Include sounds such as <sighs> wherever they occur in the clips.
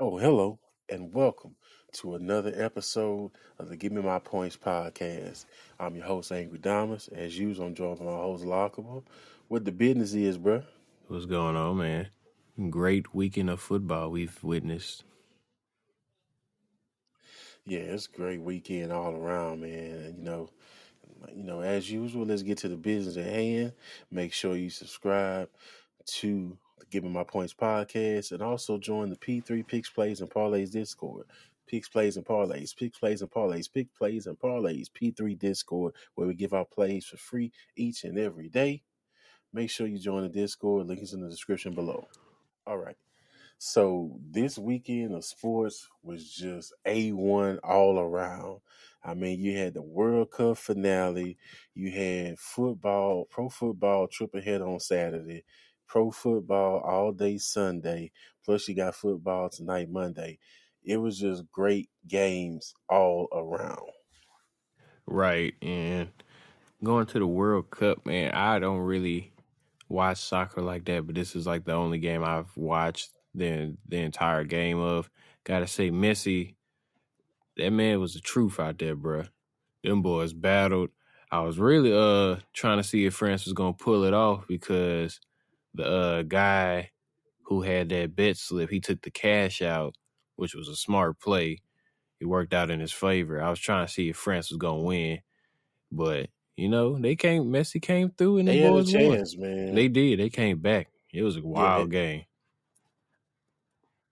Oh, hello, and welcome to another episode of the Give Me My Points podcast. I'm your host, Angry Damas. As usual, I'm joined by my host, Lockable. What the business is, bruh? What's going on, man? Great weekend of football we've witnessed. Yeah, it's a great weekend all around, man. You know, you know, as usual, let's get to the business at hand. Make sure you subscribe to the Giving My Points podcast and also join the P3 Picks Plays and Parlays Discord. Picks Plays and Parlays, Picks Plays and Parlays, Pick Plays and Parlays, P3 Discord, where we give our plays for free each and every day. Make sure you join the Discord. Link is in the description below. All right. So this weekend of sports was just A1 all around. I mean, you had the World Cup finale, you had football, pro football triple head on Saturday, pro football all day Sunday, plus you got football tonight, Monday. It was just great games all around. Right. And going to the World Cup, man, I don't really watch soccer like that, but this is like the only game I've watched the the entire game of. Gotta say, Messi, that man was the truth out there, bruh. Them boys battled. I was really uh trying to see if France was gonna pull it off because the uh guy who had that bet slip, he took the cash out, which was a smart play. It worked out in his favor. I was trying to see if France was gonna win, but you know they came. Messi came through and They the had a boys won. chance, man. They did. They came back. It was a wild they, game.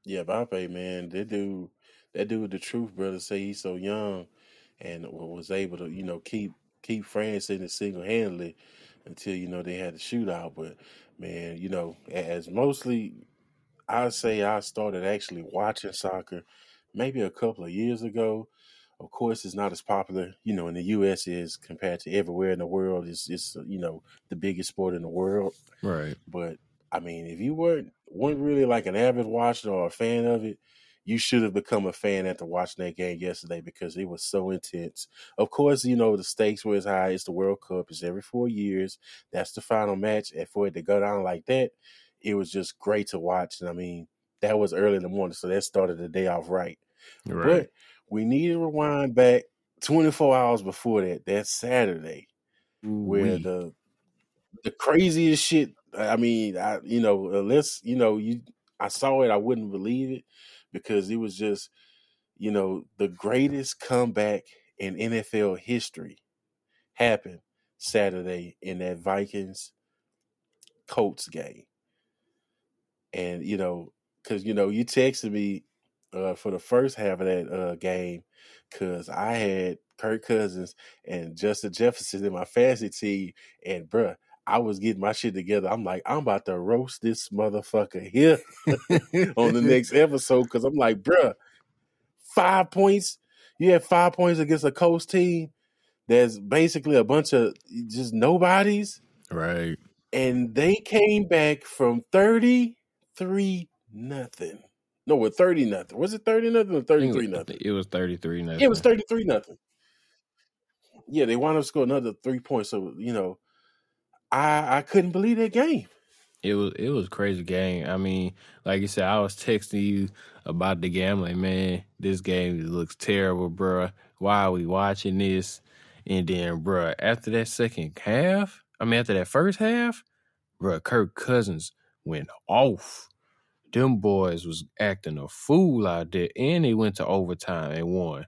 yeah, Mbappe, man, that dude, that dude, the truth, brother, say he's so young and was able to, you know, keep keep France in it single handedly until you know they had the shootout. But man, you know, as mostly I say I started actually watching soccer maybe a couple of years ago. Of course, it's not as popular, you know, in the U.S. is compared to everywhere in the world. It's, it's you know, the biggest sport in the world. Right. But I mean, if you weren't weren't really like an avid watcher or a fan of it, you should have become a fan after watching that game yesterday because it was so intense. Of course, you know the stakes were as high. It's the World Cup. It's every four years. That's the final match, and for it to go down like that, it was just great to watch. And I mean, that was early in the morning, so that started the day off right. Right. But we need to rewind back 24 hours before that. That Saturday, where Ooh-wee. the the craziest shit. I mean, I you know, unless you know you, I saw it, I wouldn't believe it because it was just you know the greatest comeback in NFL history happened Saturday in that Vikings Colts game, and you know, because you know you texted me uh, for the first half of that uh, game because I had Kirk Cousins and Justin Jefferson in my fantasy team, and bruh, I was getting my shit together. I'm like, I'm about to roast this motherfucker here <laughs> on the next <laughs> episode because I'm like, bruh, five points. You had five points against a Colts team that's basically a bunch of just nobodies, right. and they came back from 33 nothing. No, with 30 nothing. Was it 30 nothing or 33 nothing? it was thirty three Yeah, it was 33 nothing. Yeah, they wound up scoring another three points. So, you know, I I couldn't believe that game. It was it was crazy game. I mean, like you said, I was texting you about the game. Like, man, this game looks terrible, bruh. Why are we watching this? And then, bruh, after that second half, I mean, after that first half, bruh, Kirk Cousins went off. Them boys was acting a fool out there, and they went to overtime and won.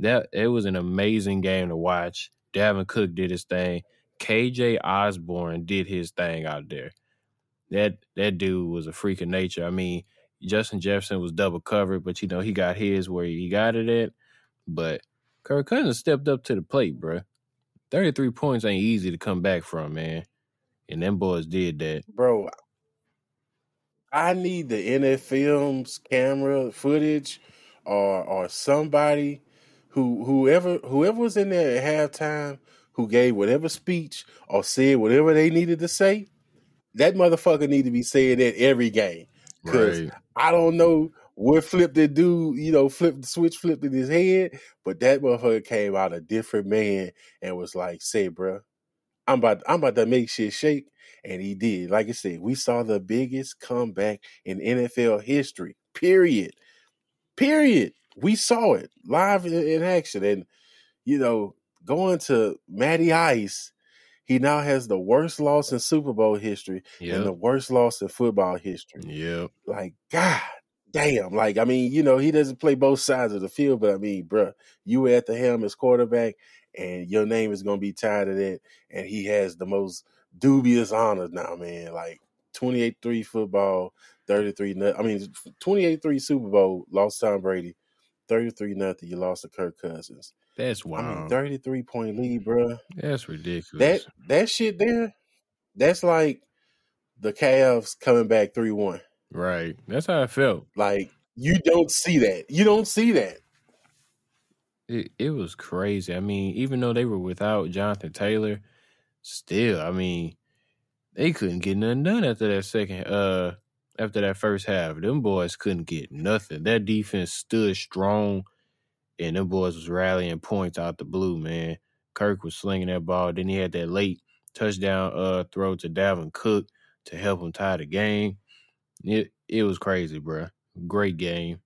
That it was an amazing game to watch. Dalvin Cook did his thing. KJ Osborne did his thing out there. That that dude was a freak of nature. I mean, Justin Jefferson was double covered, but you know he got his where he got it at. But Kirk Cousins stepped up to the plate, bruh. Thirty three points ain't easy to come back from, man. And them boys did that. Bro, I need the NFL's camera footage or or somebody who whoever whoever was in there at halftime who gave whatever speech or said whatever they needed to say, that motherfucker need to be saying that every game. Cause Right. I don't know what flipped the dude, you know, flipped the switch, flipped in his head, but that motherfucker came out a different man and was like, say, bruh, I'm about I'm about to make shit shake. And he did. Like I said, we saw the biggest comeback in NFL history. Period. Period. We saw it live in, in action, and you know, going to Matty Ice, he now has the worst loss in Super Bowl history and the worst loss in football history. Yep. Like, God damn. Like, I mean, you know, he doesn't play both sides of the field, but I mean, bruh, you were at the helm as quarterback, and your name is gonna be tied to that. And he has the most dubious honors now, man. Like 28-3 football, 33 nothing. I mean, 28-3 Super Bowl, lost Tom Brady, 33 nothing. You lost to Kirk Cousins. That's I mean, 33 point lead, bruh. That's ridiculous. That that shit there, that's like the Cavs coming back 3-1. Right. That's how I felt. Like you don't see that. You don't see that. It it was crazy. I mean, even though they were without Jonathan Taylor, still, I mean, they couldn't get nothing done after that second uh after that first half. Them boys couldn't get nothing. That defense stood strong and them boys was rallying points out the blue, man. Kirk was slinging that ball. Then he had that late touchdown uh throw to Dalvin Cook to help him tie the game. It it was crazy, bruh. Great game.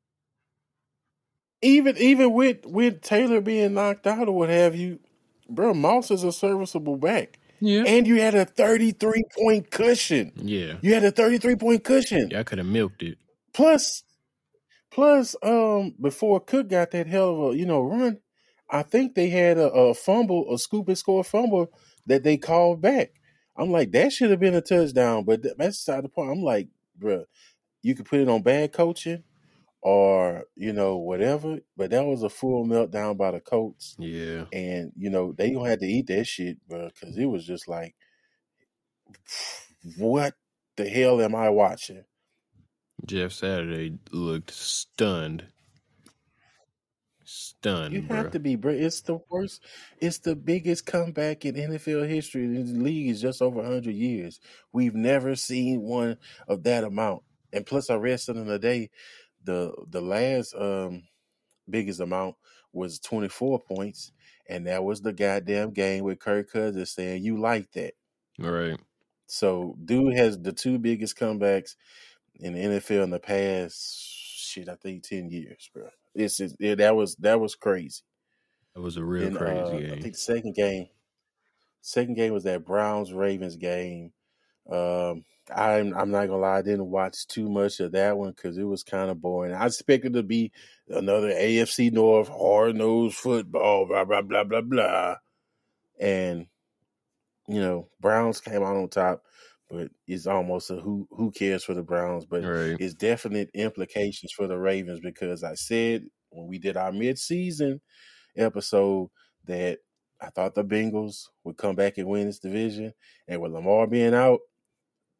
Even even with with Taylor being knocked out or what have you, bro, Moss is a serviceable back. Yeah. And you had a 33 point cushion. Yeah. You had a 33 point cushion. Yeah, I could have milked it. Plus, plus, um, before Cook got that hell of a you know run, I think they had a, a fumble, a scoop and score fumble that they called back. I'm like, that should have been a touchdown, but that's beside the point. I'm like, bro, you could put it on bad coaching or you know whatever, but that was a full meltdown by the Colts, Yeah. and you know they gonna have to eat that shit, bro, because it was just like, what the hell am I watching? Jeff Saturday looked stunned. Stunned, You bro. have to be, bro. It's the worst. It's the biggest comeback in NFL history. The league is just over 100 years. We've never seen one of that amount. And plus, I read something today. The the last um biggest amount was 24 points, and that was the goddamn game with Kirk Cousins saying you like that. Right. So, dude has the two biggest comebacks in the NFL in the past shit. I think 10 years, bro. It's just, yeah, that was that was crazy. That was a real Then crazy uh, I think the second game, second game was that Browns Ravens game. Um, I'm I'm not gonna lie, I didn't watch too much of that one because it was kind of boring. I expected to be another AFC North hard nosed football, blah blah blah blah blah, and you know Browns came out on top, but it's almost a who who cares for the Browns, but Right. it's definite implications for the Ravens because I said when we did our midseason episode that I thought the Bengals would come back and win this division, and with Lamar being out,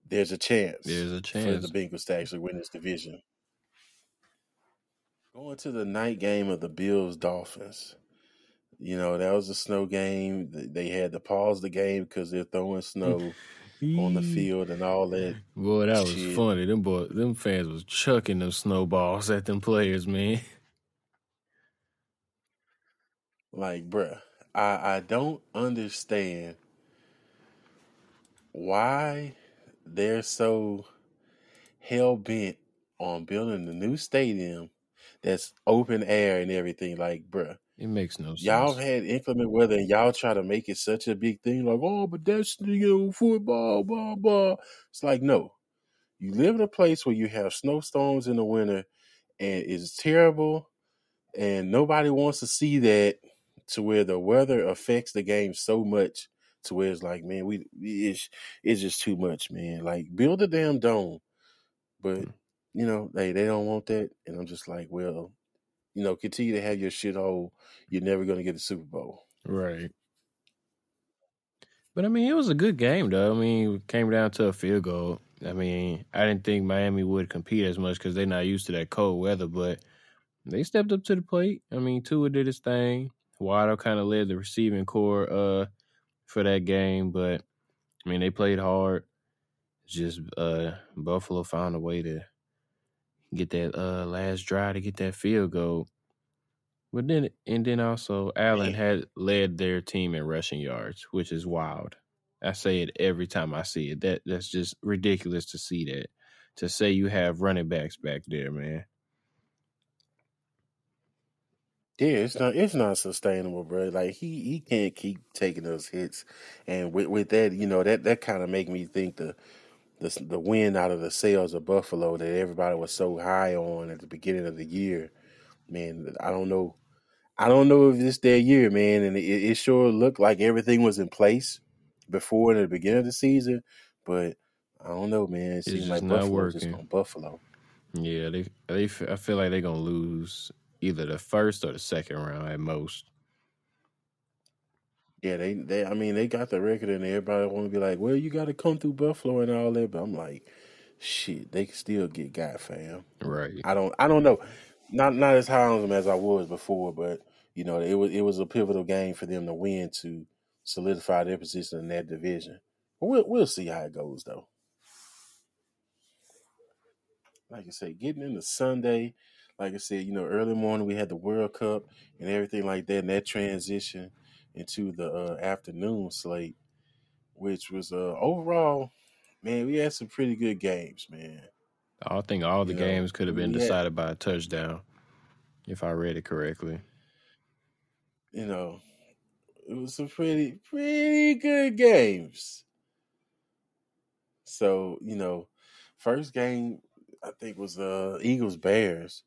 there's a chance There's a chance for the Bengals to actually win this division. Going to the night game of the Bills Dolphins. You know, that was a snow game. They had to pause the game because they're throwing mm. snow on the field and all that Boy, that was shit. funny. Them boy, them fans was chucking them snowballs at them players, man. Like, bruh, I, I don't understand why they're so hell bent on building a new stadium that's open air and everything. Like, bruh, It makes no sense. y'all had inclement weather and y'all try to make it such a big thing. Like, oh, but that's you know football, blah blah. It's like, no, you live in a place where you have snowstorms in the winter and it's terrible, and nobody wants to see that to where the weather affects the game so much to where it's like, man, we it's it's just too much, man. Like build a damn dome, but mm. you know they they don't want that, and I'm just like, well, you know, continue to have your shithole. You're never gonna get the Super Bowl. Right. But I mean, it was a good game, though. I mean, it came down to a field goal. I mean, I didn't think Miami would compete as much because they're not used to that cold weather, but they stepped up to the plate. I mean, Tua did his thing. Waddle kind of led the receiving core uh, for that game, but I mean, they played hard. Just uh, Buffalo found a way to get that uh, last drive to get that field goal. But then, and then also, Allen had led their team in rushing yards, which is wild. I say it every time I see it. That that's just ridiculous to see that. To say you have running backs back there, man. Yeah, it's not it's not sustainable, bro. Like he he can't keep taking those hits, and with with that, you know that that kind of make me think the the the win out of the sales of Buffalo that everybody was so high on at the beginning of the year. Man, I don't know. I don't know if it's their year, man, and it, it sure looked like everything was in place before in the beginning of the season, but I don't know, man. It It's seemed just like not Buffalo just working. on Buffalo. Yeah, they they I feel like they're gonna lose either the first or the second round at most. Yeah, they they I mean they got the record and everybody want to be like, well, you got to come through Buffalo and all that, but I'm like, shit, they can still get got, fam. Right. I don't I don't know, not not as high on them as I was before, but you know it was it was a pivotal game for them to win to solidify their position in that division. But we'll we'll see how it goes though. Like I said, getting into Sunday, like I said, you know, early morning we had the World Cup and everything like that, and that transition into the uh, afternoon slate, which was uh, overall, man, we had some pretty good games, man. I think all the You know, games could have been we had- decided by a touchdown, if I read it correctly. You know, it was some pretty pretty good games. So you know, first game I think was uh Eagles Bears,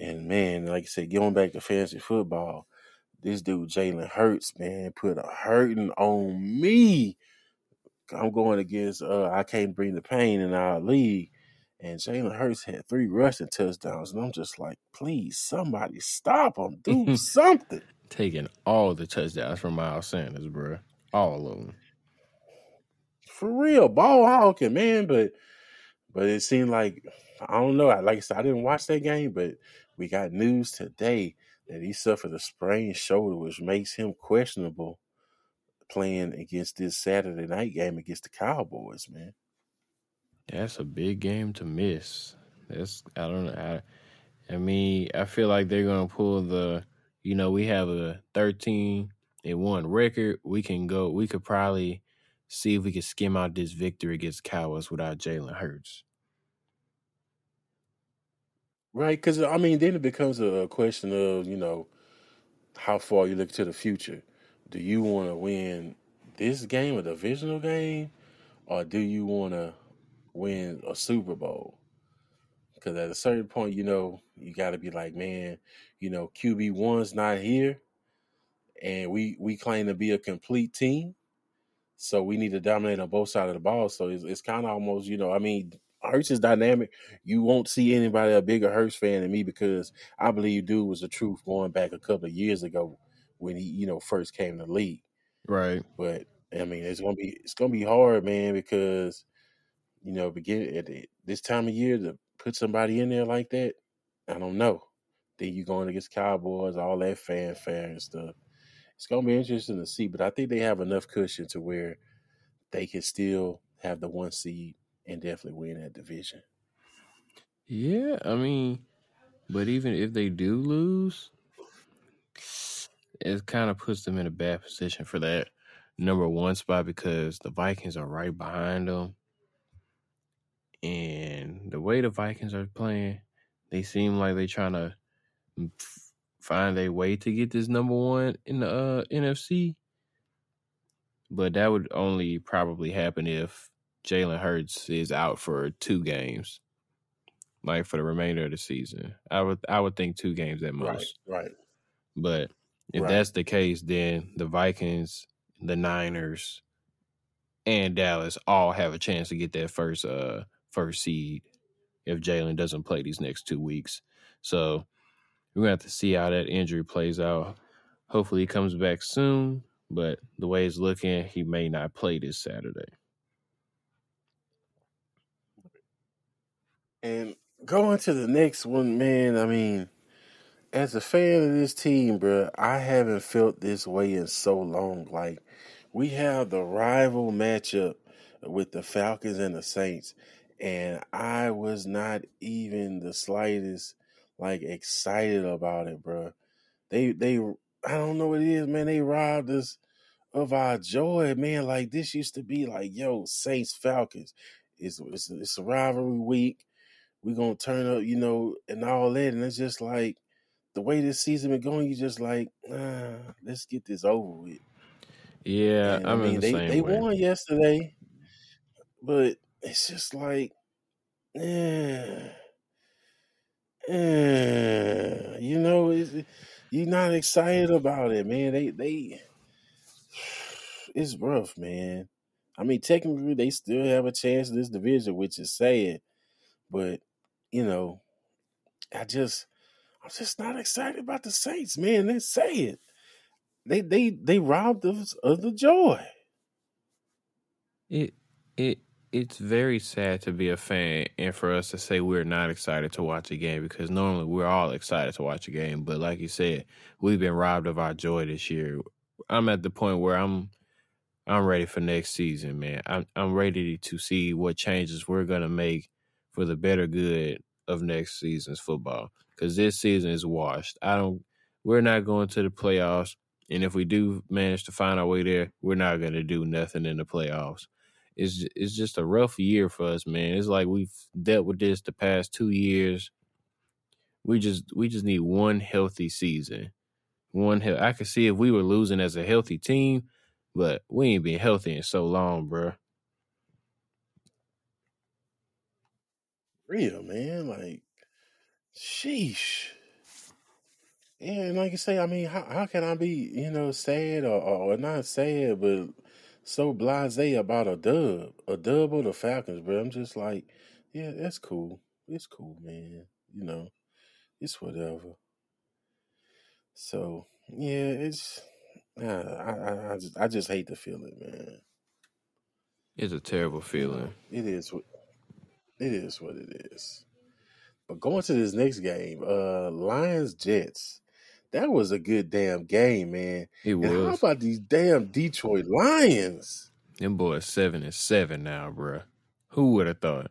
and man, like I said, going back to fantasy football, this dude Jalen Hurts, man, put a hurting on me. I'm going against uh I can't bring the pain in our league. And Jalen Hurts had three rushing touchdowns, and I'm just like, please, somebody stop him, do <laughs> something. Taking all the touchdowns from Miles Sanders, bro. All of them. For real, ball hawking, man. But but it seemed like I don't know. Like I said, I didn't watch that game, but we got news today that he suffered a sprained shoulder, which makes him questionable playing against this Saturday night game against the Cowboys, man. That's a big game to miss. That's I don't know. I, I mean, I feel like they're gonna pull the. You know, we have a thirteen and one record. We can go. We could probably see if we could skim out this victory against Cowboys without Jalen Hurts. Right? Because I mean, then it becomes a question of you know how far you look to the future. Do you want to win this game, a divisional game, or do you want to win a Super Bowl? Because at a certain point, you know, you got to be like, man, you know, QB one's not here, and we we claim to be a complete team, so we need to dominate on both sides of the ball. So it's, it's kind of almost, you know, I mean, Hurts is dynamic. You won't see anybody a bigger Hurts fan than me because I believe dude was the truth going back a couple of years ago when he, you know, first came to the league. Right. But I mean, it's gonna be it's gonna be hard, man, because you know, begin at the, this time of year to put somebody in there like that. I don't know. Then you going against Cowboys, all that fanfare and stuff. It's gonna be interesting to see, but I think they have enough cushion to where they can still have the one seed and definitely win that division. Yeah, I mean, but even if they do lose, it kind of puts them in a bad position for that number one spot because the Vikings are right behind them. And the way the Vikings are playing, they seem like they're trying to find a way to get this number one in the uh, NFC. But that would only probably happen if Jalen Hurts is out for two games, like for the remainder of the season. I would I would think two games at most. Right, right. But if Right. that's the case, then the Vikings, the Niners, and Dallas all have a chance to get that first uh first seed if Jalen doesn't play these next two weeks. So we're gonna have to see how that injury plays out. Hopefully he comes back soon, but the way it's looking, he may not play this Saturday. And going to the next one, man, I mean, as a fan of this team, bro, I haven't felt this way in so long. Like, we have the rival matchup with the Falcons and the Saints, and I was not even the slightest like excited about it, bro. They they I don't know what it is, man. They robbed us of our joy, man. Like this used to be like, yo, Saints Falcons. It's it's, it's a rivalry week. We gonna turn up, you know, and all that, and it's just like the way this season been going, you just like, ah, let's get this over with. Yeah, And I mean, the they they way. won yesterday, but it's just like, eh, eh, you know, it's, you're not excited about it, man. They they, it's rough, man. I mean, technically, they still have a chance in this division, which is sad, but you know, I just, I'm just not excited about the Saints, man. Let's say it. They they they robbed us of the joy. It it it's very sad to be a fan and for us to say we're not excited to watch a game because normally we're all excited to watch a game. But like you said, we've been robbed of our joy this year. I'm at the point where I'm I'm ready for next season, man. I'm I'm ready to see what changes we're gonna make for the better good of next season's football. Because this season is washed. I don't. We're not going to the playoffs, and if we do manage to find our way there, we're not gonna do nothing in the playoffs. It's it's just a rough year for us, man. It's like we've dealt with this the past two years. We just we just need one healthy season. One I could see if we were losing as a healthy team, but we ain't been healthy in so long, bro. Real man, like, sheesh. Yeah, and like you say, I mean, how how can I be, you know, sad or, or, or not sad, but so blasé about a dub, a dub of the Falcons, bro? I'm just like, yeah, that's cool. It's cool, man. You know, it's whatever. So yeah, it's uh, I, I I just I just hate the feeling, man. It's a terrible feeling. it is it is what it is. But going to this next game, uh Lions Jets. That was a good damn game, man. It And how about these damn Detroit Lions? Them boys seven and seven now, bro. Who would have thought?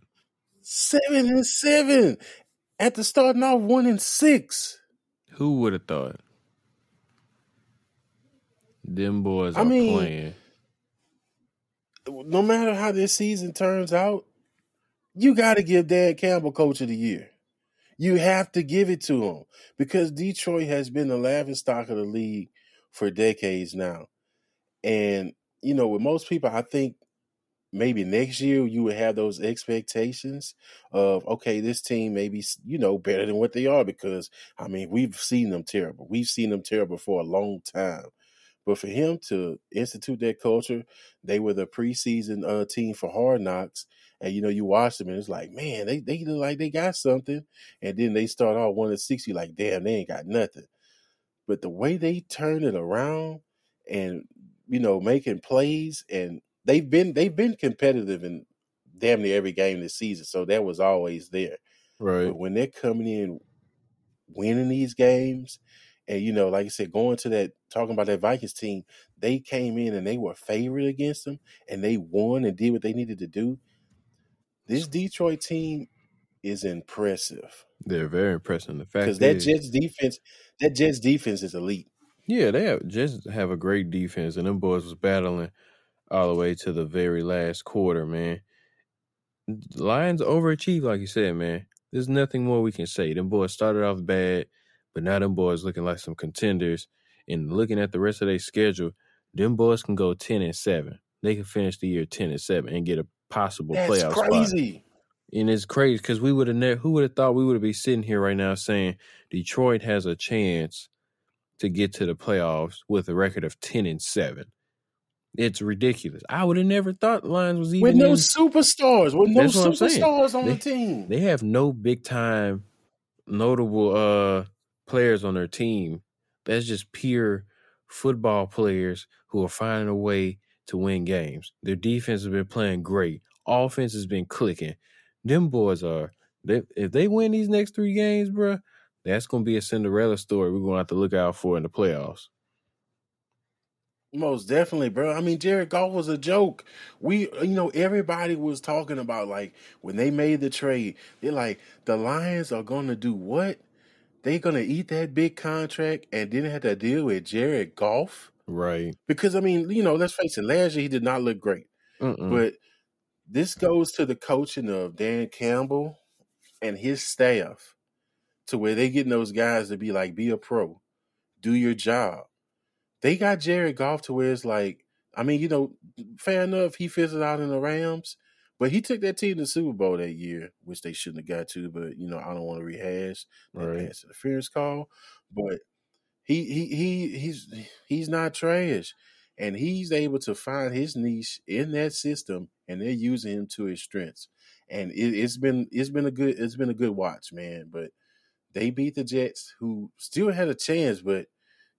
Seven and seven. After starting off one and six. Who would have thought? Them boys I are mean, playing. no matter how this season turns out, you got to give Dan Campbell coach of the year. You have to give it to him because Detroit has been the laughing stock of the league for decades now. And, you know, with most people, I think maybe next year you would have those expectations of, okay, this team may be, you know, better than what they are because, I mean, we've seen them terrible. We've seen them terrible for a long time. But for him to institute that culture, they were the preseason uh, team for Hard Knocks, and you know you watch them and it's like, man, they they look like they got something, and then they start off one and sixty, like, damn, they ain't got nothing. But the way they turn it around, and you know, making plays, and they've been they've been competitive in damn near every game this season, so that was always there. Right. But when they're coming in winning these games, and you know, like I said, going to that talking about that Vikings team, they came in and they were favored against them, and they won and did what they needed to do. This Detroit team is impressive They're very impressive. The fact because that is, Jets defense, that Jets defense is elite. yeah, they have just have a great defense, and them boys was battling all the way to the very last quarter, man. Lions overachieved, like you said, man. There's nothing more we can say. Them boys started off bad, but now them boys looking like some contenders. And looking at the rest of their schedule, them boys can go ten and seven. They can finish the year ten and seven and get a possible That's playoff spot. crazy. And it's crazy because we would have never. Who would have thought we would be sitting here right now saying Detroit has a chance to get to the playoffs with a record of ten and seven? It's ridiculous. I would have never thought the Lions was even With no in. superstars, with no superstars on the team. they have no big time notable uh players on their team. That's just pure football players who are finding a way to win games. Their defense has been playing great. Offense has been clicking. Them boys are they, if they win these next three games, bruh, that's gonna be a Cinderella story we're gonna have to look out for in the playoffs. Most definitely, bro. I mean, Jared Goff was a joke. We, you know, everybody was talking about like when they made the trade. They're like, the Lions are going to do what? They're going to eat that big contract and then have to deal with Jared Goff Right. because I mean, you know, let's face it. Last year he did not look great, Mm-mm. but this goes to the coaching of Dan Campbell and his staff to where they getting those guys to be like, be a pro, do your job. They got Jared Goff to where it's like, I mean, you know, fair enough, he fizzled out in the Rams, but he took that team to the Super Bowl that year, which they shouldn't have got to. But you know, I don't want to rehash that Right. pass interference call. But he he he he's he's not trash, and he's able to find his niche in that system, and they're using him to his strengths. And it, it's been it's been a good it's been a good watch, man. But they beat the Jets, who still had a chance, but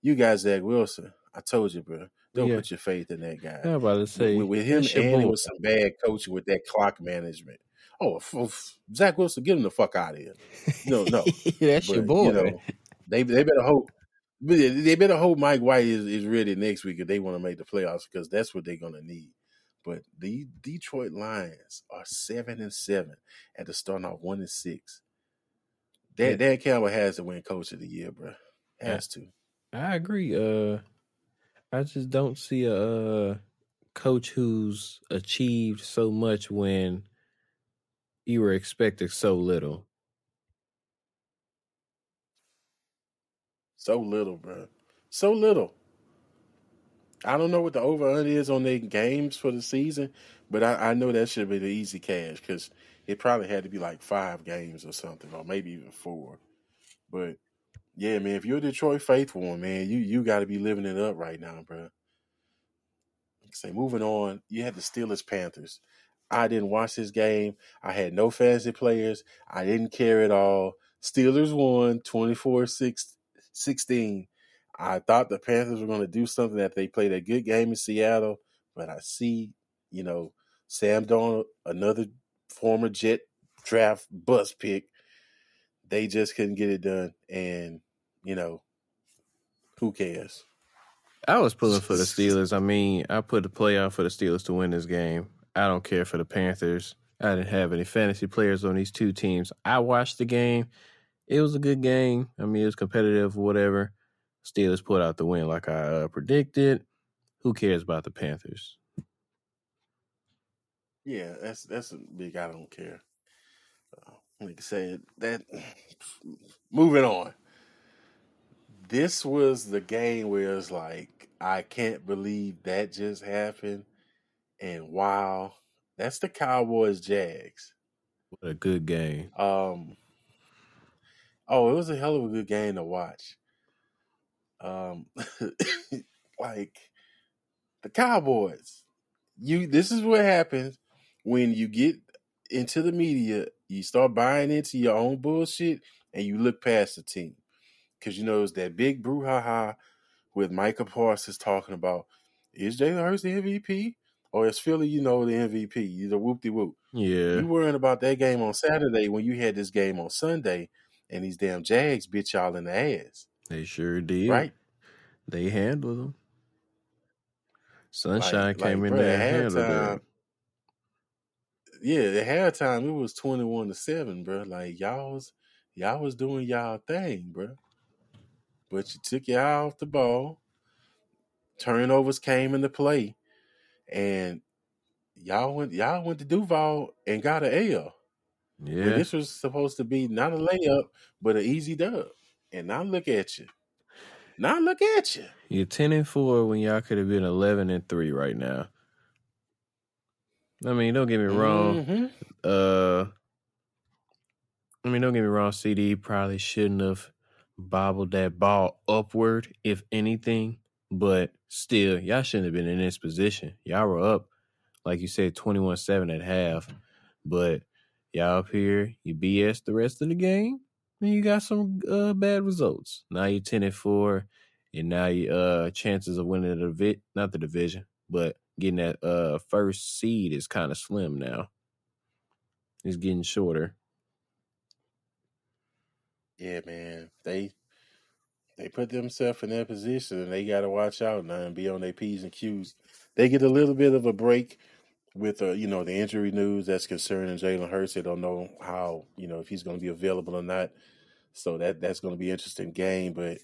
you guys, Zach Wilson. I told you, bro. Don't Yeah. put your faith in that guy I'm about to say with, with him and it was some bad coaching with that clock management. Oh, f- f- Zach Wilson, get him the fuck out of here. No, no. that's your boy. You know, they they better hope. They better hope Mike White is, is ready next week if they want to make the playoffs because that's what they're gonna need. But the Detroit Lions are seven and seven at the starting off one and six. Dan. Dan Campbell has to win Coach of the Year, bro. Has to. I agree. Uh, I just don't see a uh, coach who's achieved so much when you were expected so little. So little, bro. So little. I don't know what the over under is on their games for the season, but I, I know that should be the easy cash because it probably had to be like five games or something, or maybe even four. But yeah, man, if you're a Detroit faithful one, man, you you got to be living it up right now, bro. Say, moving on, you had the Steelers Panthers. I didn't watch this game. I had no fantasy players. I didn't care at all. Steelers won 24 16. I thought the Panthers were going to do something that they played a good game in Seattle, but I see, you know, Sam Darnold, another former Jet draft bust pick. They just couldn't get it done. And, you know, who cares? I was pulling for the Steelers. I mean, I put the playoff for the Steelers to win this game. I don't care for the Panthers. I didn't have any fantasy players on these two teams. I watched the game. It was a good game. I mean, it was competitive, whatever. Steelers put out the win like I uh, predicted. Who cares about the Panthers? Yeah, that's that's a big. I don't care. Uh, like I said, that. <sighs> Moving on. This was the game where it's like I can't believe that just happened, and wow, that's the Cowboys Jags. What a good game. Um. Oh, it was a hell of a good game to watch. Um, <laughs> like the Cowboys. You. This is what happens when you get into the media. You start buying into your own bullshit, and you look past the team because you know it's that big brouhaha with Micah Parsons talking about is Jalen Hurts the MVP or is Philly, you know, the MVP? You're the whoop de whoop. Yeah. You worrying about that game on Saturday when you had this game on Sunday, and these damn Jags bit y'all in the ass, They sure did. right? They handled them. Sunshine Like- came like, in bruh, there and handled it. Yeah, at halftime it was twenty one to seven, bro. Like y'all was y'all was doing y'all thing, bro. But you took your eye off the ball. Turnovers came into play, and y'all went y'all went to Duval and got an L. Yeah. this was supposed to be not a layup, but an easy dub. And now look at you. Now look at you. You're ten and four when y'all could have been eleven and three right now. I mean, don't get me wrong. Mhm. Uh, I mean, don't get me wrong. CD probably shouldn't have bobbled that ball upward, if anything. But still, y'all shouldn't have been in this position. Y'all were up, like you said, twenty-one-seven at half. But y'all up here, you BS the rest of the game, and you got some uh, bad results. Now you're ten and four, and now your uh chances of winning the divi- not the division, but getting that uh first seed is kind of slim now. It's getting shorter. Yeah, man. They they put themselves in that position and they gotta watch out now and be on their P's and Q's. They get a little bit of a break with uh, you know, the injury news that's concerning Jalen Hurts. They don't know how, you know, if he's gonna be available or not. So that that's gonna be an interesting game. But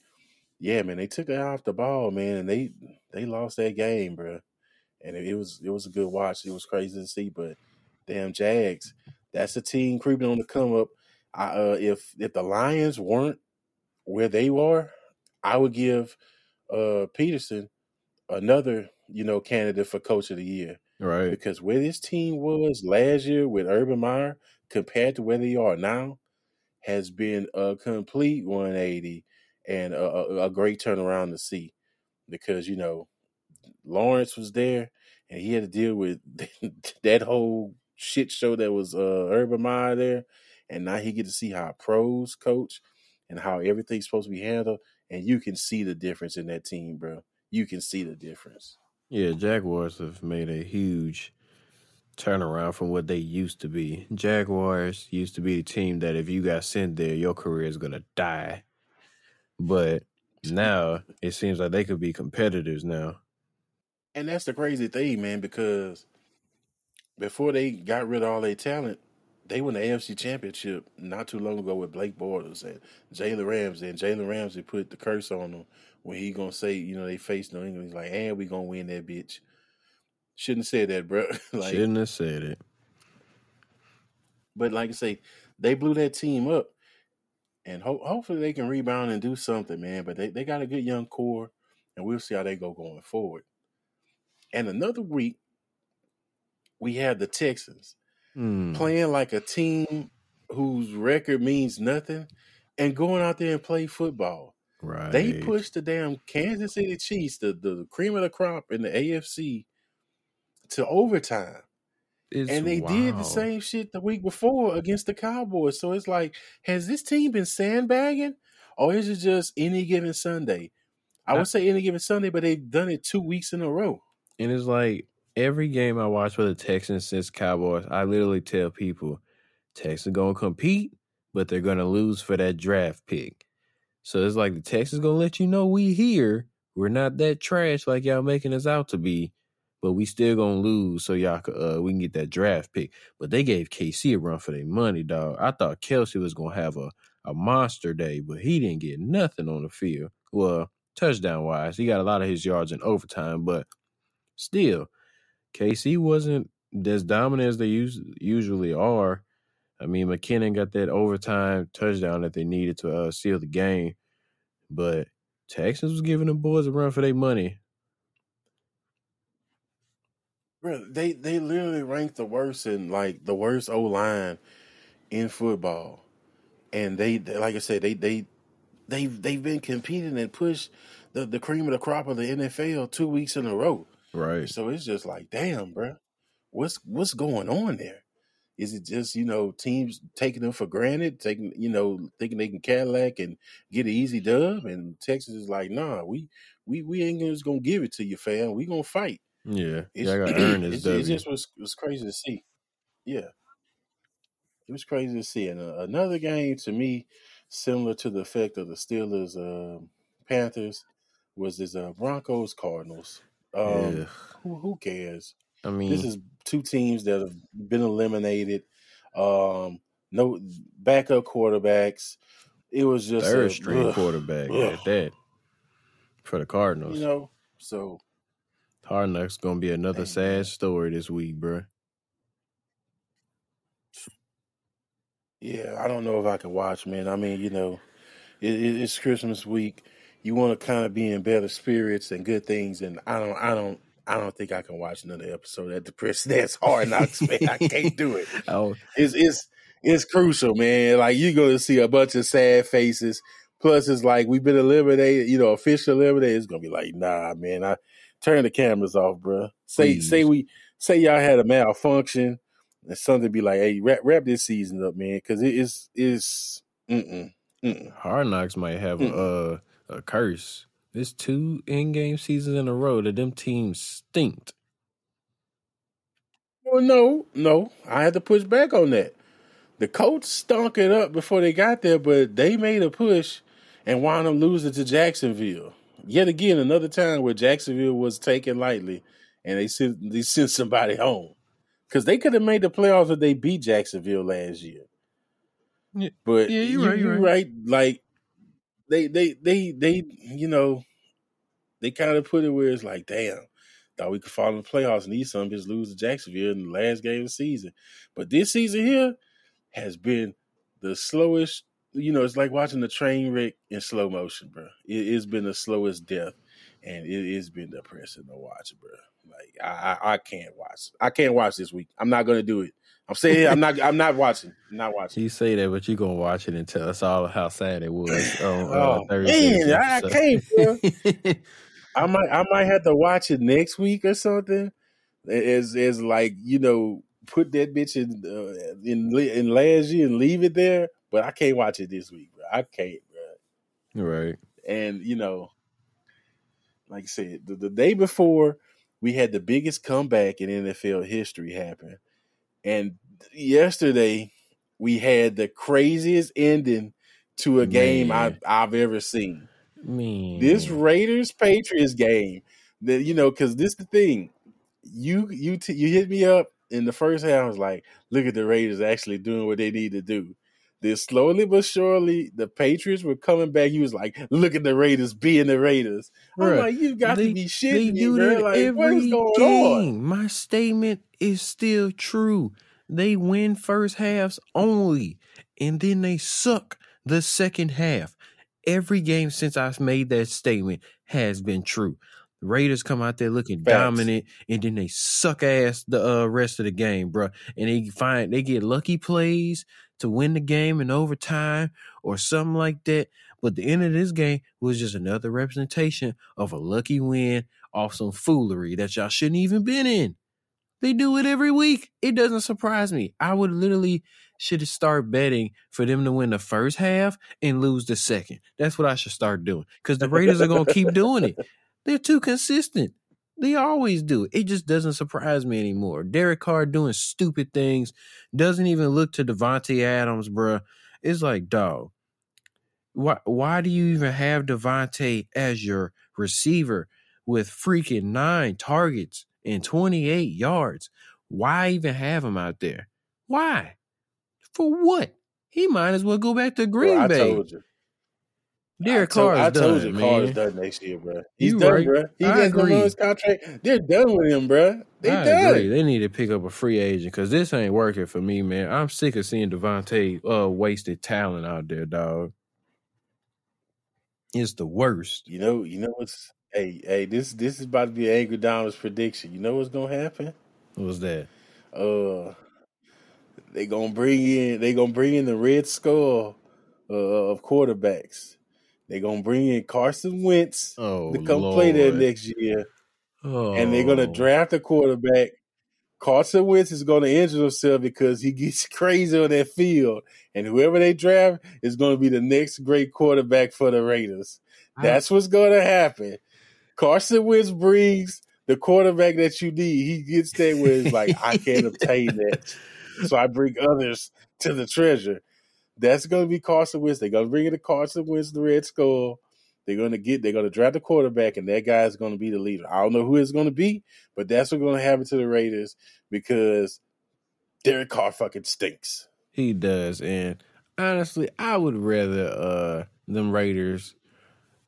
yeah, man, they took it off the ball, man, and they they lost that game, bro. And it, it was it was a good watch. It was crazy to see, but damn Jags, that's a team creeping on the come up. I, uh, if if the Lions weren't where they are, I would give uh, Pederson another you know candidate for coach of the year. Right. Because where this team was last year with Urban Meyer compared to where they are now has been a complete 180 and a, a, a great turnaround to see. Because you know Lawrence was there and he had to deal with <laughs> that whole shit show that was uh, Urban Meyer there, and now he get to see how pros coach and how everything's supposed to be handled, and you can see the difference in that team, bro. You can see the difference. Yeah, Jaguars have made a huge turnaround from what they used to be. Jaguars used to be a team that if you got sent there, your career is gonna die. But now it seems like they could be competitors now. And that's the crazy thing, man, because before they got rid of all their talent, they won the AFC Championship not too long ago with Blake Bortles and Jalen Ramsey. And Jalen Ramsey put the curse on them when he gonna say, you know, they faced New England. He's like, and we gonna win that bitch. Shouldn't have said that, bro. <laughs> like, Shouldn't have said it. But like I say, they blew that team up, and ho- hopefully they can rebound and do something, man. But they, they got a good young core, and we'll see how they go going forward. And another week, we have the Texans Hmm. playing like a team whose record means nothing and going out there and play football. Right. They pushed the damn Kansas City Chiefs, the, the cream of the crop in the AFC, to overtime. It's and they did the same shit the week before against the Cowboys. So it's like, has this team been sandbagging, or is it just any given Sunday? I- would say any given Sunday, but they've done it two weeks in a row. And it's like every game I watch for the Texans since Cowboys, I literally tell people Texans gonna compete, but they're gonna lose for that draft pick. So it's like the Texans gonna let you know we here. We're not that trash like y'all making us out to be, but we still gonna lose so y'all uh, we can get that draft pick. But they gave KC a run for their money, dog. I thought Kelce was gonna have a, a monster day, but he didn't get nothing on the field. Well, touchdown wise, he got a lot of his yards in overtime, but still, KC wasn't as dominant as they us- usually are. I mean, McKinnon got that overtime touchdown that they needed to uh, seal the game, but Texans was giving them boys a run for their money. Bro, they they literally ranked the worst in like the worst O line in football, and they, they like I said they they they they've been competing and pushed the the cream of the crop of the NFL two weeks in a row. Right. So it's just like, damn, bro, what's what's going on there? Is it just you know teams taking them for granted, taking you know thinking they can Cadillac and get an easy dub, and Texas is like, nah, we we we ain't just gonna give it to you, fam. We gonna fight. Yeah. It's, Yeah, I got <clears throat> earn this it's- it just was was crazy to see. Yeah, it was crazy to see. And uh, another game to me, similar to the effect of the Steelers uh, Panthers, was this uh, Broncos Cardinals. Um, Yeah. who, who cares? I mean, This is two teams that have been eliminated. Um, no backup quarterbacks. It was just third a, string ugh, quarterback ugh. at that for the Cardinals. You know, so Hard Knocks gonna be another Dang, sad story this week, bro. Yeah, I don't know if I can watch, man. I mean, you know, it, it, it's Christmas week. You want to kind of be in better spirits and good things, and I don't, I don't, I don't think I can watch another episode that depressing. <laughs> That's hard knocks, man. I can't do it. <laughs> Oh, It's it's it's crucial, man. Like you're gonna see a bunch of sad faces. Plus, it's like we've been eliminated, you know, official eliminated. It's gonna be like, nah, man. I turn the cameras off, bro. Say Please. say we say y'all had a malfunction and something be like, hey, wrap wrap this season up, man, because it is is mm mm. Hard Knocks might have a uh, a curse. It's two in game seasons in a row that them teams stinked. Well, no, no, I had to push back on that. The Colts stunk it up before they got there, but they made a push and wound up losing to Jacksonville. Yet again, another time where Jacksonville was taken lightly, and they sent they sent somebody home because they could have made the playoffs if they beat Jacksonville last year. Yeah, But yeah, you're you, right, you're you're right. Like they they they they you know they kind of put it where it's like, damn, thought we could fall in the playoffs and these some bitches lose to Jacksonville in the last game of the season. But this season here has been the slowest. You know, it's like watching a train wreck in slow motion, bro. It, has been the slowest death, and it has been depressing to watch, bro. Like I, I, I can't watch. I can't watch this week. I'm not gonna do it. I'm saying I'm not. I'm not watching. I'm not watching. You say that, but you gonna watch it and tell us all how sad it was <laughs> on uh, oh, Thursday. Man, I can't. <laughs> I might. I might have to watch it next week or something. As as like you know, put that bitch in uh, in in last year and leave it there. But I can't watch it this week, bro. I can't, bro. Right. And you know, like I said, the, the day before we had the biggest comeback in NFL history happen and yesterday we had the craziest ending to a Man. game I've, I've ever seen. Man. This Raiders Patriots game, that you know, because this the thing, you you t- you hit me up in the first half. I was like, look at the Raiders actually doing what they need to do. Then slowly but surely, the Patriots were coming back. He was like, "Look at the Raiders being the Raiders." Bruh, I'm like, "You got they, to be shitting me, man! Like, every going game. on?" My statement is still true. They win first halves only, and then they suck the second half. Every game since I've made that statement has been true. Raiders come out there looking Facts. dominant, and then they suck ass the uh, rest of the game, bro. And they find they get lucky plays to win the game in overtime or something like that. But the end of this game was just another representation of a lucky win off some foolery that y'all shouldn't even been in. They do it every week. It doesn't surprise me. I would literally should start betting for them to win the first half and lose the second. That's what I should start doing because the Raiders are going to keep doing it. They're too consistent. They always do. It just doesn't surprise me anymore. Derek Carr doing stupid things doesn't even look to Davante Adams, bruh. It's like, dog, why why do you even have Davante as your receiver with freaking nine targets and 28 yards? Why even have him out there? Why? For what? He might as well go back to Green Bro, Bay. Derek Carr I told done, you Carr is done next year, bro. He's you done, right. bro. He I gets agree. his contract. They're done with him, bro. They I done. Agree. They need to pick up a free agent because this ain't working for me, man. I'm sick of seeing Davante uh, wasted talent out there, dog. It's the worst. You know, you know what's hey, hey, this this is about to be an Angry Donald's prediction. You know what's gonna happen? What was that? Uh they gonna bring in they gonna bring in the red skull uh, of quarterbacks. They're gonna bring in Carson Wentz oh, to come Lord. play there next year, oh. and they're gonna draft a quarterback. Carson Wentz is gonna injure himself because he <laughs> gets crazy on that field, and whoever they draft is gonna be the next great quarterback for the Raiders. That's what's gonna happen. Carson Wentz brings the quarterback that you need. He gets there where it's like I can't obtain that, <laughs> so I bring others to the treasure. That's going to be Carson Wentz. They're going to bring in the Carson Wentz, the Red Skull. They're going to get. They're going to draft the quarterback, and that guy is going to be the leader. I don't know who it's going to be, but that's what's going to happen to the Raiders because Derek Carr fucking stinks. He does, and honestly, I would rather uh them Raiders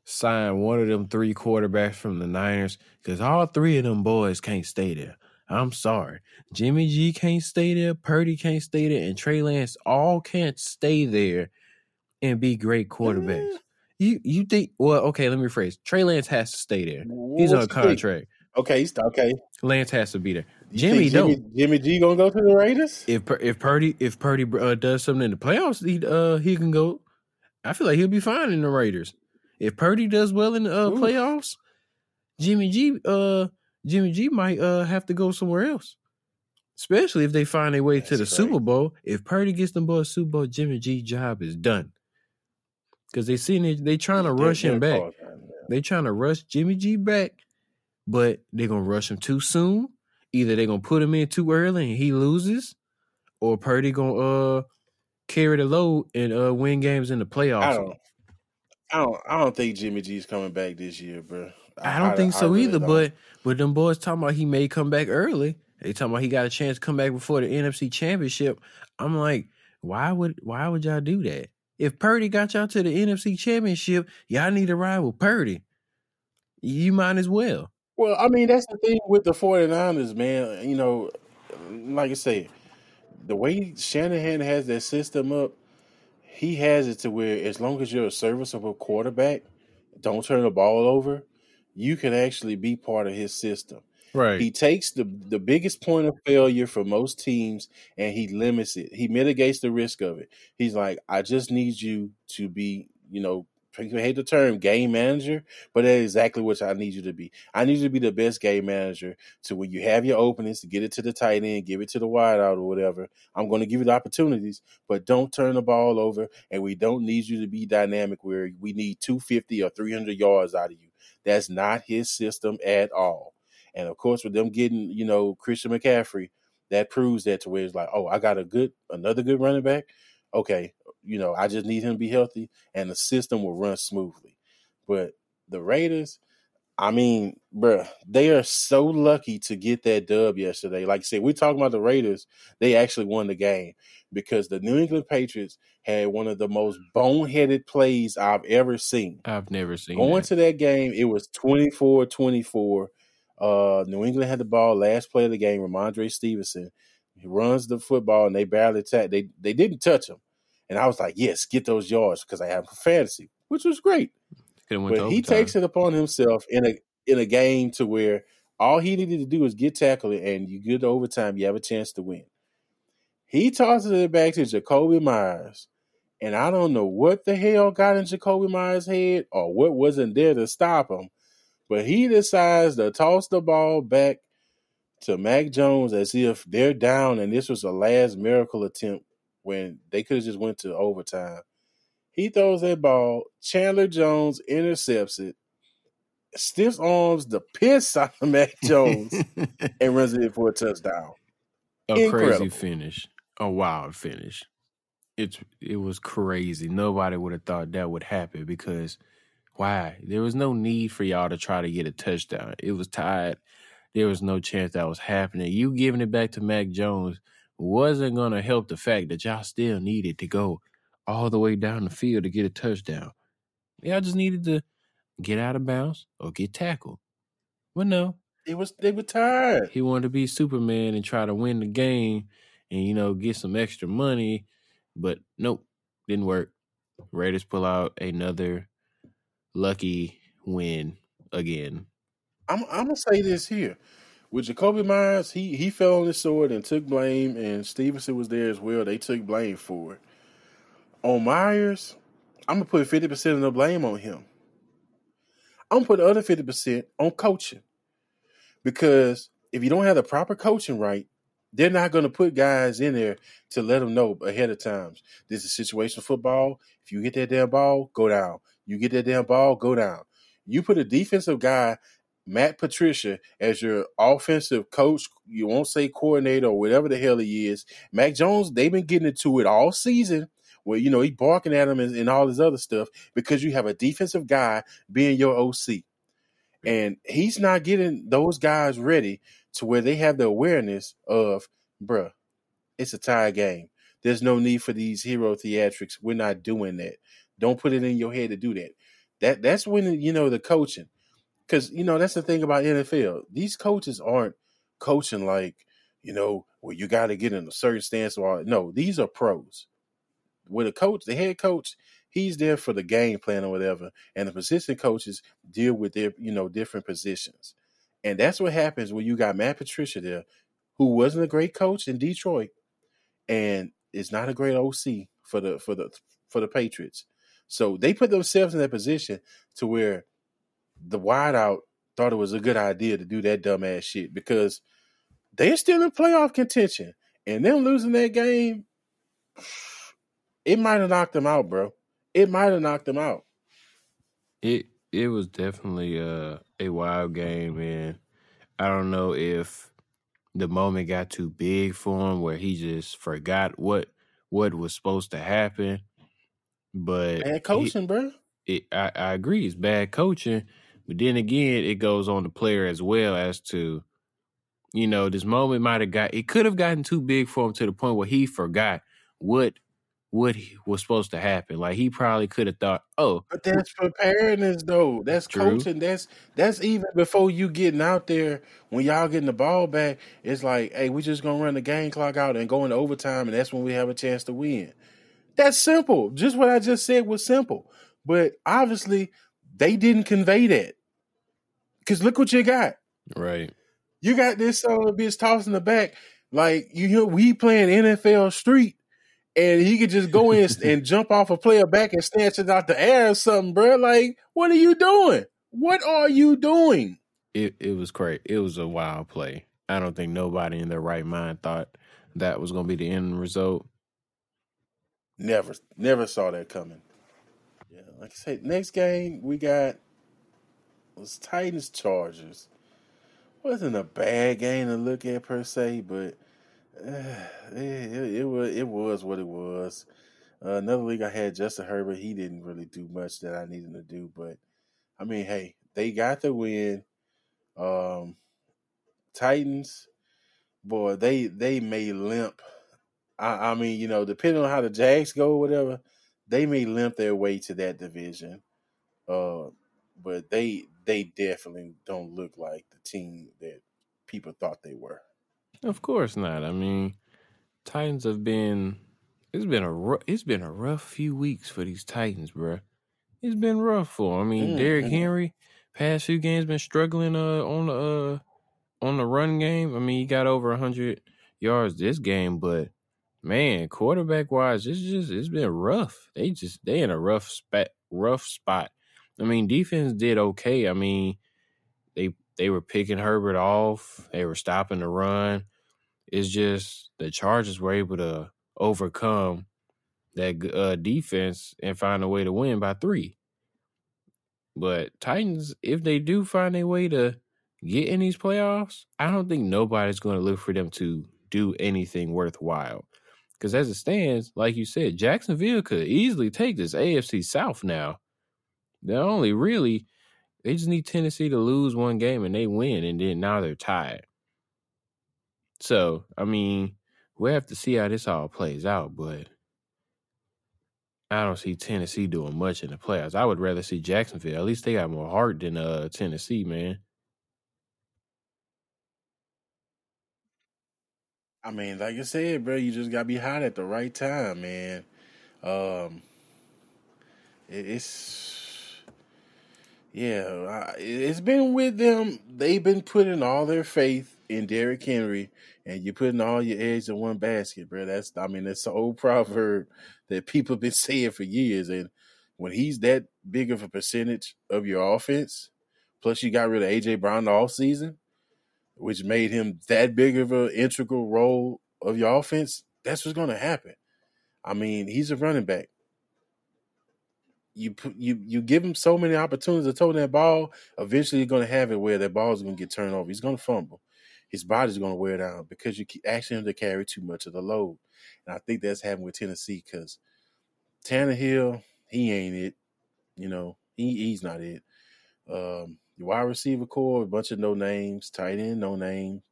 sign one of them three quarterbacks from the Niners because all three of them boys can't stay there. I'm sorry. Jimmy G can't stay there, Purdy can't stay there, and Trey Lance all can't stay there and be great quarterbacks. Yeah. You you think well, okay, let me rephrase. Trey Lance has to stay there. He's on a contract. Okay, he's okay. Lance has to be there. Jimmy Jimmy, don't. Jimmy G gonna go to the Raiders? If if Purdy if Purdy uh, does something in the playoffs, he uh he can go. I feel like he'll be fine in the Raiders. If Purdy does well in the uh, playoffs, Jimmy G uh Jimmy G might uh have to go somewhere else. Especially if they find a way That's to the great. Super Bowl. If Purdy gets them boys Super Bowl, Jimmy G job is done. Because they see it, they trying to rush him back. They trying to rush Jimmy G back, but they're gonna rush him too soon. Either they're gonna put him in too early and he loses, or Purdy gonna uh carry the load and uh win games in the playoffs. I don't, I don't, I don't think Jimmy G's coming back this year, bro. I, don't think so really either. Don't. But but them boys talking about he may come back early. They talking about he got a chance to come back before the NFC Championship. I'm like, why would why would y'all do that? If Purdy got y'all to the NFC Championship, y'all need to ride with Purdy. You might as well. Well, I mean, that's the thing with the 49ers, man. You know, like I said, the way Shanahan has that system up, he has it to where as long as you're a serviceable quarterback, don't turn the ball over, you can actually be part of his system. Right. He takes the the biggest point of failure for most teams and he limits it. He mitigates the risk of it. He's like, I just need you to be, you know, I hate the term game manager, but that is exactly what I need you to be. I need you to be the best game manager to when you have your openings to get it to the tight end, give it to the wide out or whatever. I'm going to give you the opportunities, but don't turn the ball over. And we don't need you to be dynamic where we need 250 or 300 yards out of you. That's not his system at all. And of course, with them getting, you know, Christian McCaffrey, that proves that to where it's like, oh, I got a good, another good running back. Okay, you know, I just need him to be healthy, and the system will run smoothly. But the Raiders, I mean, bruh, they are so lucky to get that dub yesterday. Like I said, we're talking about the Raiders. They actually won the game because the New England Patriots had one of the most boneheaded plays I've ever seen. I've never seen Going that. to that game, it was 24 24. Uh, New England had the ball last play of the game. Rhamondre Stevenson he runs the football and they barely attack. They they didn't touch him, and I was like, yes, get those yards because I have a fantasy, which was great. Could've went to But he takes it upon himself in a in a game to where all he needed to do is get tackled, and you get overtime, you have a chance to win. He tosses it back to Jakobi Meyers, and I don't know what the hell got in Jakobi Meyers' head or what wasn't there to stop him, but he decides to toss the ball back to Mac Jones as if they're down and this was a last miracle attempt when they could have just went to overtime. He throws that ball. Chandler Jones intercepts it, stiff arms the piss out of Mac <laughs> Jones, and runs it in for a touchdown. a crazy finish, a wild finish. It's it was crazy. Nobody would have thought that would happen because why? There was no need for y'all to try to get a touchdown. It was tied. There was no chance that was happening. You giving it back to Mac Jones wasn't gonna help the fact that y'all still needed to go all the way down the field to get a touchdown. Y'all just needed to get out of bounds or get tackled. But no, It was they were tired. he wanted to be Superman and try to win the game and you know get some extra money, but nope, didn't work. Raiders pull out another lucky win again. I'm I'm gonna say this here. With Jakobi Meyers, he he fell on his sword and took blame, and Stevenson was there as well. They took blame for it. On Meyers, I'm gonna put fifty percent of the blame on him. I'm gonna put the other fifty percent on coaching, because if you don't have the proper coaching right, they're not gonna put guys in there to let them know ahead of times. This is situational football. If you get that damn ball, go down. You get that damn ball, go down. You put a defensive guy Matt Patricia as your offensive coach, you won't say coordinator or whatever the hell he is. Mac Jones, they've been getting into it all season where, you know, he barking at him and, and all this other stuff because you have a defensive guy being your OC. And he's not getting those guys ready to where they have the awareness of, bruh, it's a tie game. There's no need for these hero theatrics. We're not doing that. Don't put it in your head to do that. That that's when you know the coaching because you know that's the thing about NFL. These coaches aren't coaching like you know well you got to get in a certain stance or no. These are pros. With a coach, the head coach, he's there for the game plan or whatever, and the position coaches deal with their you know different positions, and that's what happens when you got Matt Patricia there, who wasn't a great coach in Detroit, and is not a great OC for the for the for the Patriots. So they put themselves in that position to where the wideout thought it was a good idea to do that dumbass shit because they're still in playoff contention. And them losing that game, it might have knocked him out, bro. It might have knocked him out. It it was definitely a a wild game, and I don't know if the moment got too big for him where he just forgot what what was supposed to happen. But Bad coaching, bro. it, I, I agree, it's bad coaching. But then again, it goes on the player as well as to, you know, this moment might have got it could have gotten too big for him to the point where he forgot what what he- was supposed to happen. Like he probably could have thought, oh, But that's preparedness, though. That's True. coaching. That's that's even before you getting out there. When y'all getting the ball back, it's like, hey, we just gonna run the game clock out and go into overtime, and that's when we have a chance to win. That's simple. Just what I just said was simple. But obviously, they didn't convey that. Because look what you got. Right. You got this son of a bitch tossing the back. Like, you know, we playing NFL Street and he could just go in <laughs> and jump off a player back and snatch it out the air or something, bro. Like, what are you doing? What are you doing? It it was great. It was a wild play. I don't think nobody in their right mind thought that was going to be the end result. Never, never saw that coming. Yeah, like I said, next game we got was Titans Chargers. Wasn't a bad game to look at per se, but <sighs> it, it, it, was it was what it was. Uh, another league I had Justin Herbert. He didn't really do much that I needed to do, but I mean, hey, they got the win. Um, Titans, boy, they they may limp. I, I mean, you know, depending on how the Jags go, or whatever, they may limp their way to that division. Uh, but they they definitely don't look like the team that people thought they were. Of course not. I mean, Titans have been. It's been a it's been a rough few weeks for these Titans, bro. It's been rough for. I mean, Mm, Derrick mm. Henry past few games been struggling uh on the uh on the run game. I mean, he got over hundred yards this game, but man, quarterback wise, it's just it's been rough. They just they in a rough spot. Rough spot. I mean, defense did okay. I mean, they were picking Herbert off. They were stopping the run. It's just the Chargers were able to overcome that uh, defense and find a way to win by three. But Titans, if they do find a way to get in these playoffs, I don't think nobody's going to look for them to do anything worthwhile. Because as it stands, like you said, Jacksonville could easily take this AFC South now. They're only really they just need Tennessee to lose one game and they win, and then now they're tied. So, I mean, we have to see how this all plays out, but I don't see Tennessee doing much in the playoffs. I would rather see Jacksonville. At least they got more heart than uh Tennessee, man. I mean, like I said, bro, you just gotta be hot at the right time, man. Um, it, it's yeah, it's been with them. They've been putting all their faith in Derrick Henry, and you're putting all your eggs in one basket, bro. That's I mean, that's the old proverb that people have been <laughs> saying for years. And when he's that big of a percentage of your offense, plus you got rid of AJ Brown the off season, which made him that big of an integral role of your offense, that's what's going to happen. I mean, he's a running back. You you you give him so many opportunities to throw that ball. Eventually, you're going to have it where that ball is going to get turned over. He's going to fumble. His body's going to wear down because you keep asking him to carry too much of the load. And I think that's happening with Tennessee because Tannehill, he ain't it. You know, he he's not it. Um, your wide receiver core, a bunch of no names, tight end, no name,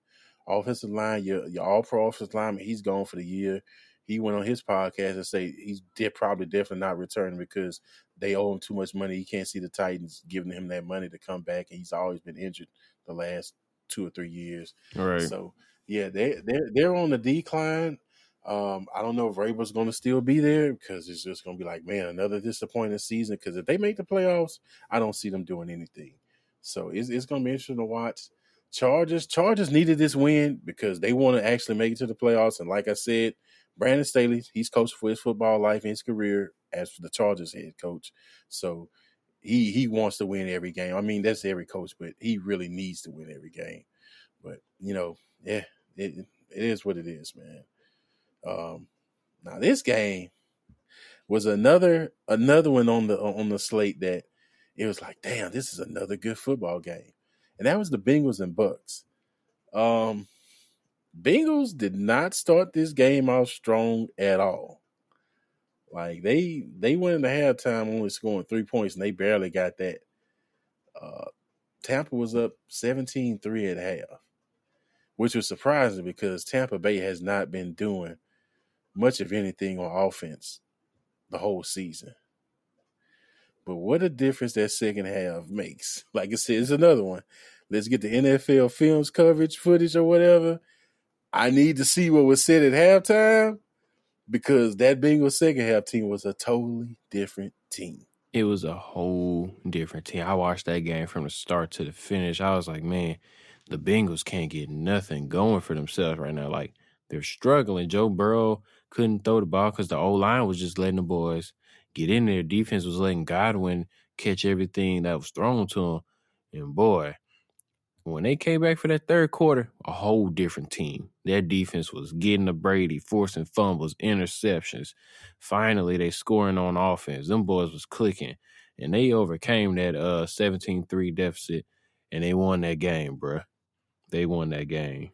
Offensive line, your your all pro offensive lineman, he's gone for the year. He went on his podcast and say he's de- probably definitely not returning because they owe him too much money. He can't see the Titans giving him that money to come back, and he's always been injured the last two or three years. All right. So yeah, they they're they're on the decline. Um, I don't know if Vrabel's going to still be there because it's just going to be like, man, another disappointing season. Because if they make the playoffs, I don't see them doing anything. So it's it's going to be interesting to watch. Chargers Chargers needed this win because they want to actually make it to the playoffs. And like I said, Brandon Staley, he's coached for his football life and his career as for the Chargers head coach. So he he wants to win every game. I mean, that's every coach, but he really needs to win every game. But you know, yeah, it it is what it is, man. Um, now this game was another another one on the on the slate that it was like, damn, this is another good football game, and that was the Bengals and Bucks. Um, Bengals did not start this game off strong at all. Like they they went into halftime only scoring three points, and they barely got that. Uh, Tampa was up 17-3 at half, which was surprising because Tampa Bay has not been doing much of anything on offense the whole season. But what a difference that second half makes. <laughs> Like I said, it's another one. Let's get the NFL films coverage footage or whatever. I need to see what was said at halftime because that Bengals second half team was a totally different team. It was a whole different team. I watched that game from the start to the finish. I was like, man, the Bengals can't get nothing going for themselves right now. Like they're struggling. Joe Burrow couldn't throw the ball because the old line was just letting the boys get in there. Defense was letting Godwin catch everything that was thrown to him. And boy, when they came back for that third quarter, a whole different team. Their defense was getting to Brady, forcing fumbles, interceptions. Finally, they scoring on offense. Them boys was clicking. And they overcame that uh 17-3 deficit and they won that game, bruh. They won that game.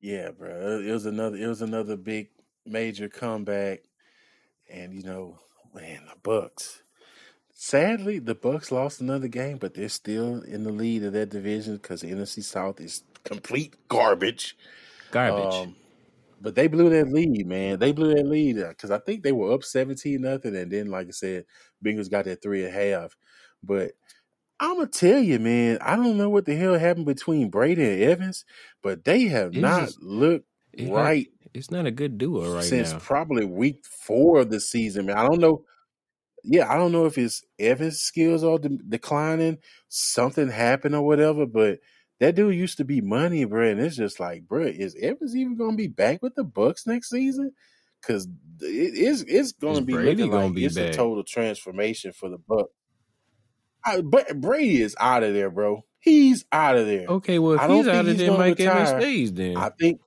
Yeah, bro. It was another. It was another big major comeback, and you know, man, the Bucks. Sadly, the Bucks lost another game, but they're still in the lead of that division because the NFC South is complete garbage. Garbage. Um, but they blew that lead, man. They blew that lead because I think they were up seventeen nothing, and then, like I said, Bengals got that three and a half. But I'm gonna tell you, man, I don't know what the hell happened between Brady and Evans, but they have It's not just- looked right it's not a good duo right since now. probably week four of the season. Man, I don't know. Yeah, I don't know if his Evans skills are de- declining, something happened or whatever. But that dude used to be money, bro, and it's just like, bro, is Evans even gonna be back with the Bucks next season? Because it is it's gonna Is be Brady looking gonna like be it's a total transformation for the Bucks. I, but Brady is out of there, bro. He's out of there. Okay, well if I don't he's think out of there, Mike Evans retire. stays then. I think.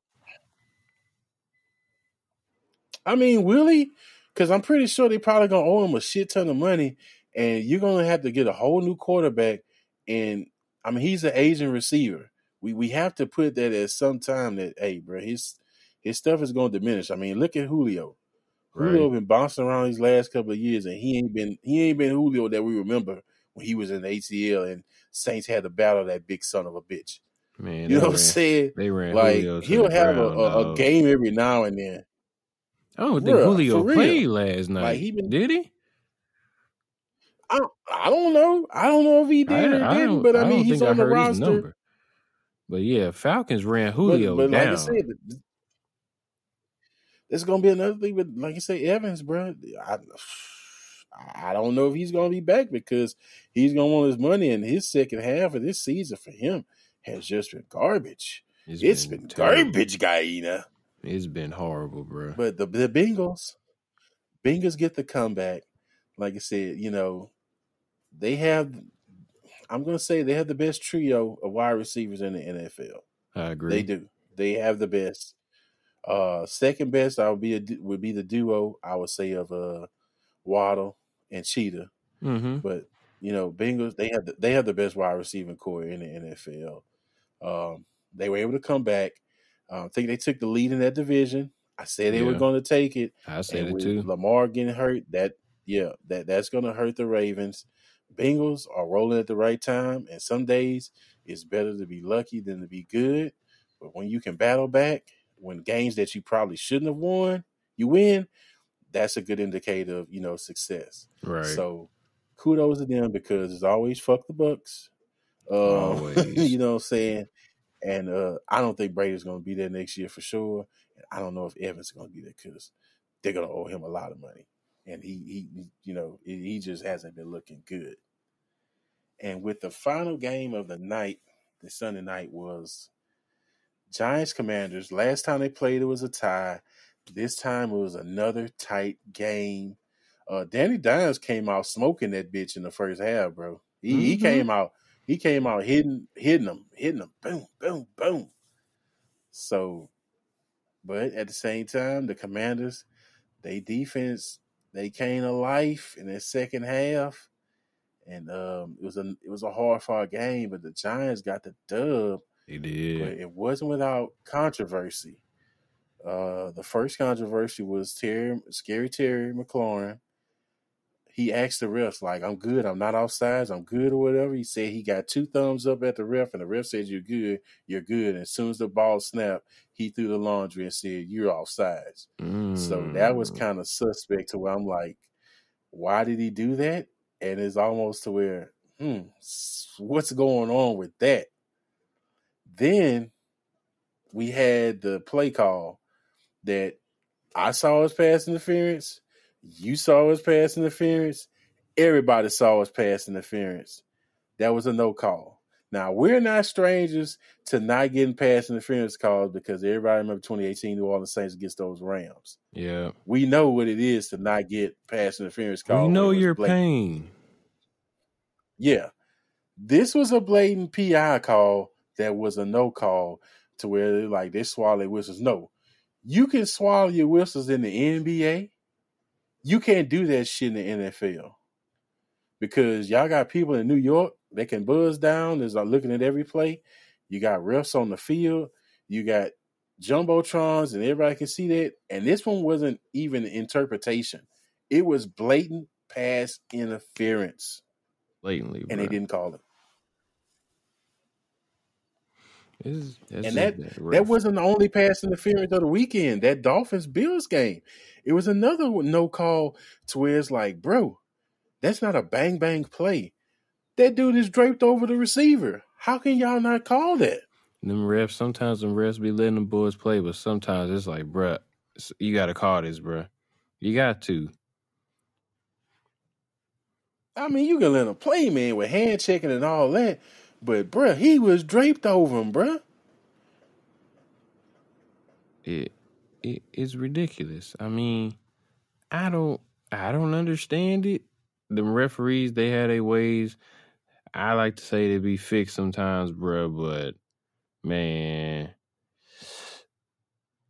I mean, will he? Because I'm pretty sure they probably gonna owe him a shit ton of money, and you're gonna have to get a whole new quarterback. And I mean, he's an Asian receiver. We we have to put that at some time that hey, bro, his his stuff is gonna diminish. I mean, look at Julio. Julio right. been bouncing around these last couple of years, and he ain't been he ain't been Julio that we remember when he was in the ACL and Saints had to battle that big son of a bitch. Man, You know they what I'm saying? they ran Like Julio to he'll have a, ground, a, a dog. game every now and then. I don't think Julio played last night. Like he been Did he? I don't, I don't know. I don't know if he I, did or I didn't, but I I mean he's I on the roster. But yeah, Falcons ran But Julio but like I down. said, it's gonna be another thing. But like you say, Evans, bro, I I don't know if he's gonna be back because he's gonna want his money, and his second half of this season for him has just been garbage. It's it's been been garbage, Guyana. It's been horrible, bro. But the the Bengals, Bengals get the comeback. Like I said, you know, they have. I'm gonna say they have the best trio of wide receivers in the NFL. I agree. They do. They have the best. Uh, second best, I would be a, would be the duo. I would say of uh, Waddle and Cheetah. Mm-hmm. But you know, Bengals they have the, they have the best wide receiving core in the NFL. Um, they were able to come back. I think they took the lead in that division. I said they were going to take it, I said and it too. Lamar getting hurt, that yeah, that that's going to hurt the Ravens. Bengals are rolling at the right time, and some days it's better to be lucky than to be good. But when you can battle back, when games that you probably shouldn't have won, you win. That's a good indicator of you know success. Right. So kudos to them because it's always fuck the Bucks. Um, <laughs> Always. you know what I'm saying? And uh, I don't think Brady's going to be there next year for sure. And I don't know if Evans is going to be there because they're going to owe him a lot of money. And he, he you know, he he just hasn't been looking good. And with the final game of the night, the Sunday night was Giants Commanders. Last time they played, it was a tie. This time it was another tight game. Uh, Danny Dimes came out smoking that bitch in the first half, bro. He, he Mhm. came out, he came out hitting, hitting them, hitting them, boom, boom, boom. So, but at the same time, the Commanders, they defense, they came to life in the second half, and um, it was a it was a hard fought game, but the Giants got the dub They did. but it wasn't without controversy. Uh, the first controversy was Terry, scary Terry McLaurin. He asked the refs, like, I'm good, I'm not offsides, I'm good or whatever. He said he got two thumbs up at the ref, and the ref said, You're good, you're good. And as soon as the ball snapped, he threw the laundry and said, You're offsides. So that was Mm. kind of suspect to where I'm like, why did he do that? And it's almost to where, hmm, what's going on with that? Then we had the play call that I saw as pass interference, you saw as pass interference, everybody saw as pass interference. That was a no call. Now we're not strangers to not getting pass interference calls because everybody remember 2018 New Orleans Saints against those Rams. Yeah. We know what it is to not get pass interference calls. We know your blatant. pain. Yeah. This was a blatant PI call that was a no call to where like they swallow their whistles. No. You can swallow your whistles in the NBA. You can't do that shit in the NFL. Because y'all got people in New York that can buzz down, There's like uh, looking at every play. You got refs on the field, you got jumbotrons, and everybody can see that. And this one wasn't even interpretation. It was blatant pass interference Blatantly, and bro. they didn't call it. It's- and that that wasn't the only pass interference of the weekend. That Dolphins Bills game, it was another no call to where it's like, bro, that's not a bang bang play. That dude is draped over the receiver. How can y'all not call that? Them refs, sometimes them refs be letting them boys play, but sometimes it's like, bruh, you got to call this, bruh. You got to. I mean, you can let him play, man, with hand checking and all that, but bruh, he was draped over him, bruh. It, it it's ridiculous. I mean, I don't I don't understand it. The referees they had their ways. I like to say they be fixed sometimes, bruh, but man,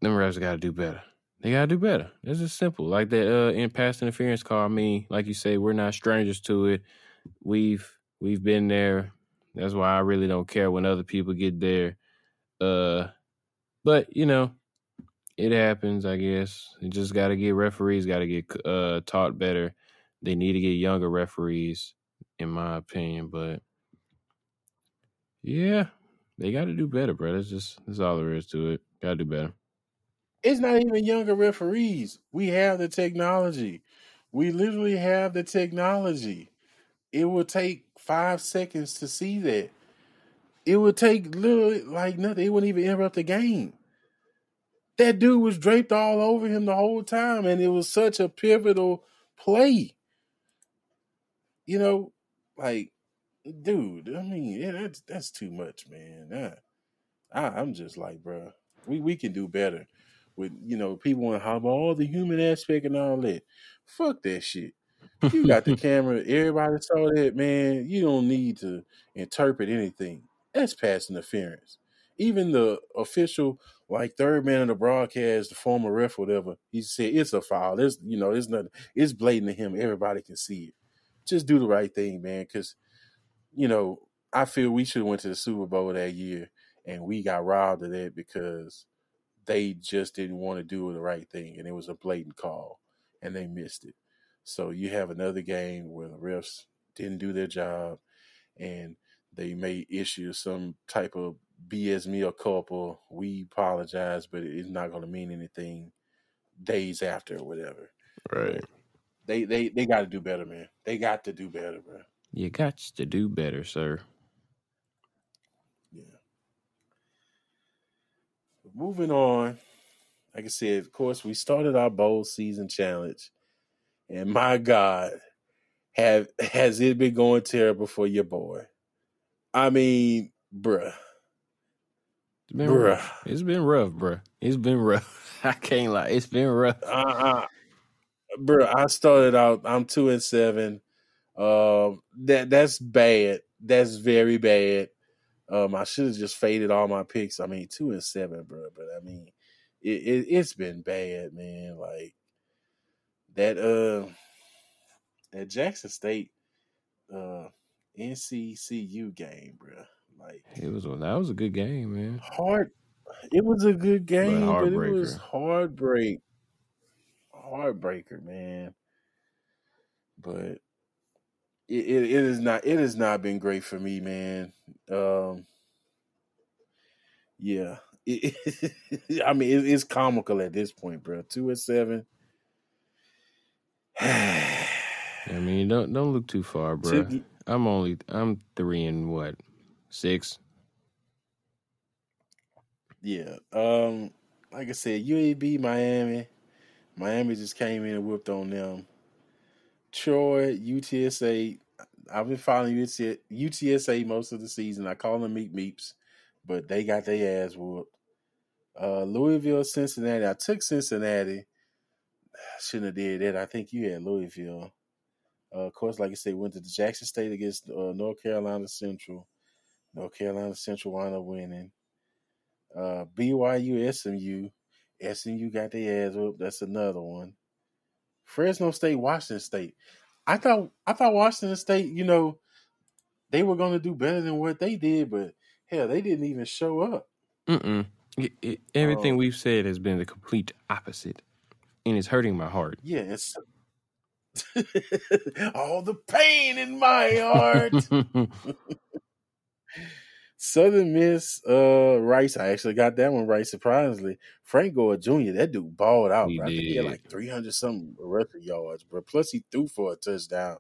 them refs got to do better. They got to do better. It's just simple. Like that uh, in pass interference call. I mean, like you say, we're not strangers to it. We've we've been there. That's why I really don't care when other people get there. Uh, but you know, it happens. I guess you just got to get referees. Got to get uh taught better. They need to get younger referees, in my opinion. But yeah, they got to do better, bro. That's just that's all there is to it. Got to do better. It's not even younger referees. We have the technology. We literally have the technology. It will take five seconds to see that. It would take literally like nothing. It wouldn't even interrupt the game. That dude was draped all over him the whole time, and it was such a pivotal play. You know, like, dude. I mean, yeah, that's that's too much, man. I, I, I'm just like, bro, we we can do better. With you know, people want to have all the human aspect and all that. Fuck that shit. You got the <laughs> camera. Everybody saw that, man. You don't need to interpret anything. That's pass interference. Even the official, like third man in the broadcast, the former ref, whatever, he said it's a foul. It's you know, it's nothing. It's blatant to him. Everybody can see it. Just do the right thing, man. Because you know, I feel we should have went to the Super Bowl that year, and we got robbed of that because they just didn't want to do the right thing, and it was a blatant call, and they missed it. So you have another game where the refs didn't do their job, and they may issue some type of BS mea culpa. We apologize, but it's not going to mean anything days after or whatever. Right. They they they got to do better, man. They got to do better, bro. You got to do better, sir. Yeah. Moving on, like I said, of course, we started our bowl season challenge, and my God, have has it been going terrible for your boy? I mean, bruh, It's been bruh. rough. It's been rough, bruh. It's been rough. <laughs> I can't lie. It's been rough. Uh, uh, bruh, I started out. I'm two and seven. Um, that that's bad. That's very bad. Um, I should have just faded all my picks. I mean, two and seven, bro. But I mean, it, it it's been bad, man. Like that. Uh, at Jackson State, uh, NCCU game, bro. Like It was that was a good game, man. hard. It was a good game, but, it was heartbreaker. heartbreak, heartbreaker, man. But it, it it is not it has not been great for me, man. Um, yeah, it, <laughs> I mean it, it's comical at this point, bro. Two and seven. <sighs> I mean, don't don't look too far, Took bruh. I'm only I'm three and what six. Yeah. Um, like I said, UAB, Miami. Miami just came in and whooped on them. Troy, UTSA. I've been following UTSA most of the season. I call them Meep Meeps, but they got their ass whooped. Uh, Louisville, Cincinnati. I took Cincinnati. Shouldn't have did that. I think you had Louisville. Uh, of course, like I said, went to the Jackson State against uh, North Carolina Central. North Carolina Central wound up winning. Uh, BYU, SMU. SMU got their ass whooped. That's another one. Fresno State, Washington State. I thought I thought Washington State, you know, they were going to do better than what they did, but hell, they didn't even show up. Mm-mm. It, it, everything um, we've said has been the complete opposite, and it's hurting my heart. Yes. <laughs> all the pain in my heart. <laughs> Southern Miss uh, Rice. I actually got that one right, surprisingly. Frank Gore Jr., that dude balled out. He, he had like 300 something rushing yards, bro. Plus, he threw for a touchdown.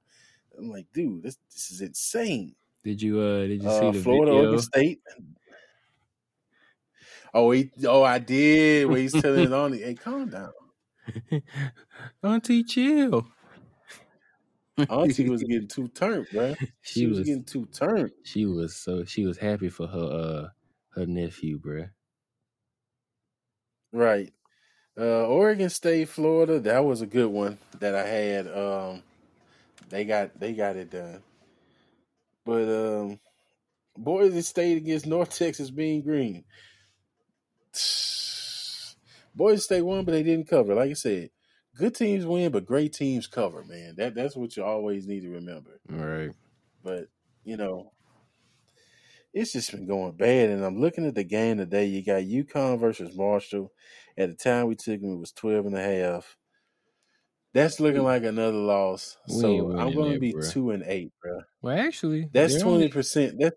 I'm like, dude, this this is insane. Did you uh did you see uh, the Florida video? Oregon State? Oh, he oh I did. Where he's telling it on. Hey, calm down. <laughs> Auntie, chill. Auntie was <laughs> getting too turned, bro. She, she was, was, getting too turned. She was so she was happy for her uh her nephew, bro. Right. Uh Oregon State, Florida, that was a good one that I had. Um they got they got it done. But um Boise State against North Texas Mean Green. Boise State won, but they didn't cover. Like I said, good teams win, but great teams cover, man. That that's what you always need to remember. Right. But, you know, it's just been going bad. And I'm looking at the game today. You got UConn versus Marshall. At the time we took them, it was 12 and a half. That's looking like another loss. so I'm going to be bro. two and eight, bro. Well, actually, that's twenty percent. That's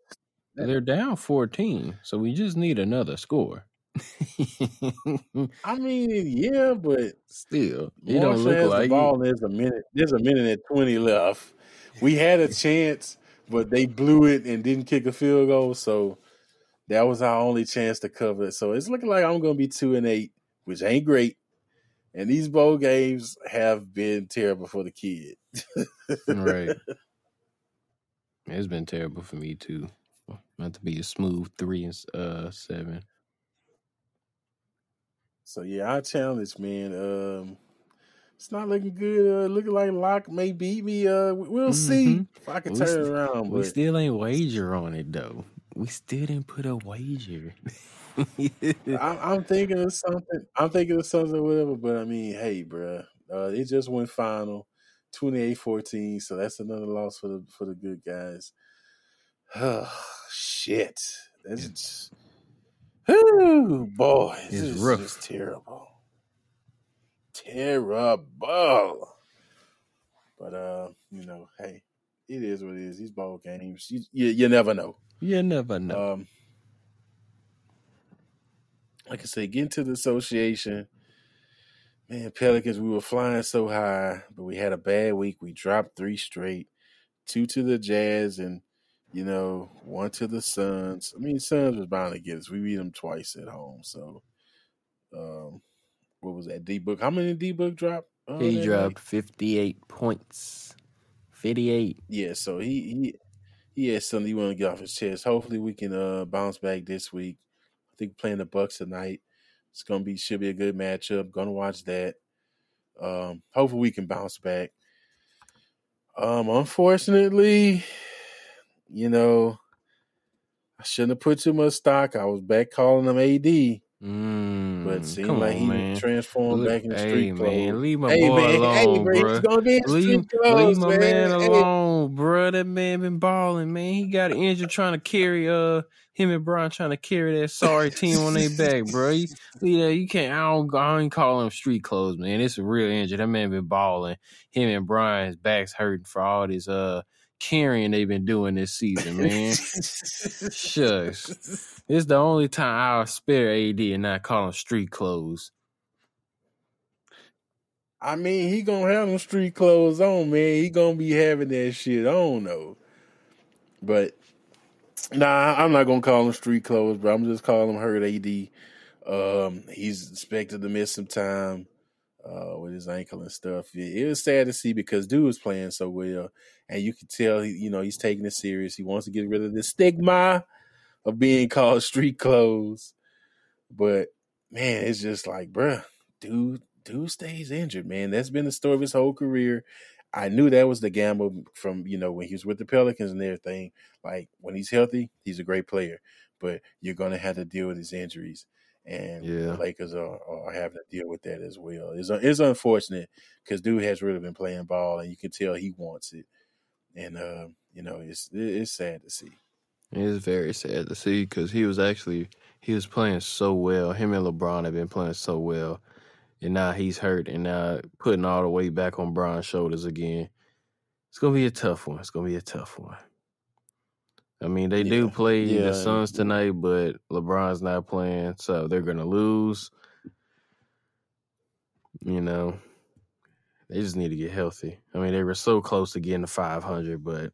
they're down 14, so we just need another score. <laughs> I mean, yeah, but still, it don't look like the ball. There's a minute. There's a minute and twenty left. We had a chance, but they blew it and didn't kick a field goal. So that was our only chance to cover it. So it's looking like I'm going to be two and eight, which ain't great. And these bowl games have been terrible for the kid. right. <laughs> It's been terrible for me too. Not to be a smooth three and uh seven. So yeah, I challenge, man. Um, it's not looking good. Uh, looking like Lock may beat me. Uh, we'll mm-hmm. see if I can we turn st- around. We still ain't wager on it though. We still didn't put a wager. <laughs> I, am thinking of something. I'm thinking of something, whatever. But I mean, hey, bro, uh, it just went final, 28-14. So that's another loss for the for the good guys. Oh, <sighs> shit. That's it's, whew, boy, this rough. is just terrible. Terrible. But uh, you know, hey, it is what it is. These ball games, you, you, you never know. You never know. Um, like I say, get into the association. Man, Pelicans, we were flying so high, but we had a bad week. We dropped three straight, two to the Jazz, and you know, one to the Suns. I mean, Suns was bound to get us. We beat them twice at home. So, um, what was that? D book. How many D book drop? Uh, he dropped fifty eight points. Fifty eight. Yeah. So he he he has something he want to get off his chest. Hopefully, we can uh bounce back this week. I think playing the Bucks tonight. It's gonna be should be a good matchup. Gonna watch that. Um, hopefully we can bounce back. Um, unfortunately, you know, I shouldn't have put too much stock. I was back calling him AD. Mm, but it seemed like he man. transformed back into hey, street clothes. Man, leave my hey, boy man, <laughs> alone, hey, bro. leave, leave my man, man alone, bro. That man been balling, man. He got injured trying to carry uh him and Brian trying to carry that sorry team on their back, bro. You, yeah, you can't. I don't. I ain't call him street clothes, man. It's a real injury. That man been balling. Him and Brian's backs hurting for all this uh carrying they've been doing this season, man. Shucks. <laughs> It's the only time I'll spare AD and not call him street clothes. I mean, he gonna have them street clothes on, man. He gonna be having that shit on though. But nah, I'm not gonna call him street clothes, but I'm just calling him hurt AD. Um, he's expected to miss some time uh, with his ankle and stuff. It, it, was sad to see because dude was playing so well, and you could tell he, you know he's taking it serious. He wants to get rid of the stigma of being <laughs> called street clothes. But man, it's just like, bruh, dude, dude stays injured, man. That's been the story of his whole career. I knew that was the gamble from, you know, when he was with the Pelicans and everything. Like when he's healthy, he's a great player. But you're gonna have to deal with his injuries. And yeah. the Lakers are, are having to deal with that as well. It's it's unfortunate because dude has really been playing ball, and you can tell he wants it. And uh, you know, it's it's sad to see. It is very sad to see because he was actually he was playing so well. Him and LeBron have been playing so well, and now he's hurt, and now putting all the weight back on Bron's shoulders again. It's gonna be a tough one. It's gonna be a tough one. I mean, they yeah. do play yeah. the Suns tonight, but LeBron's not playing, so they're gonna lose. You know, they just need to get healthy. I mean, they were so close to getting to 500, but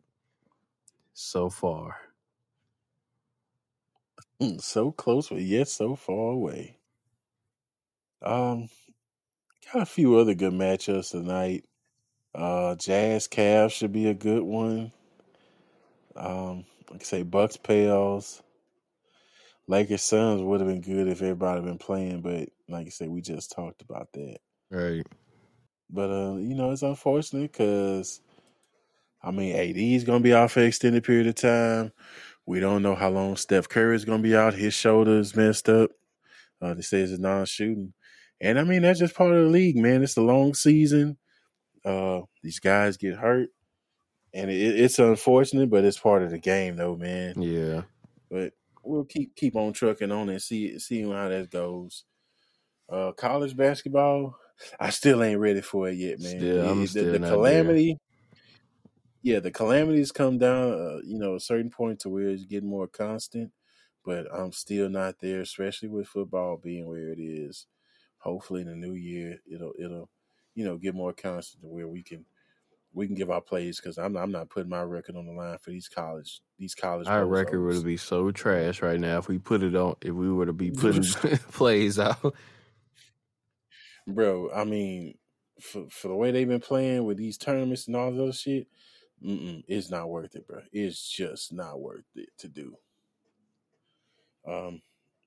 so far. Mm, so close, but yet so far away. Um, got a few other good matchups tonight. Uh, Jazz Cavs should be a good one. Um, like I say, Bucks Pels. Lakers Suns would have been good if everybody been playing, but like I said, we just talked about that. Right. But uh, you know, it's unfortunate because I mean, AD is gonna be out for an extended period of time. We don't know how long Steph Curry is going to be out. His shoulder is messed up. Uh, they say it's non-shooting, and I mean that's just part of the league, man. It's a long season. Uh, these guys get hurt, and it, it's unfortunate, but it's part of the game, though, man. Yeah. But we'll keep keep on trucking on and see seeing how that goes. Uh, college basketball, I still ain't ready for it yet, man. Still, I'm the, still the calamity yeah, the calamities come down, uh, you know, a certain point to where it's getting more constant, but I'm still not there, especially with football being where it is. Hopefully, in the new year, it'll it'll, you know, get more constant to where we can we can give our plays because I'm I'm not putting my record on the line for these college these college. Our record would be so trash right now if we put it on if we were to be putting <laughs> <laughs> plays out. Bro, I mean, for for the way they've been playing with these tournaments and all this other shit, Mm-mm, it's not worth it, bro. It's just not worth it to do. Um,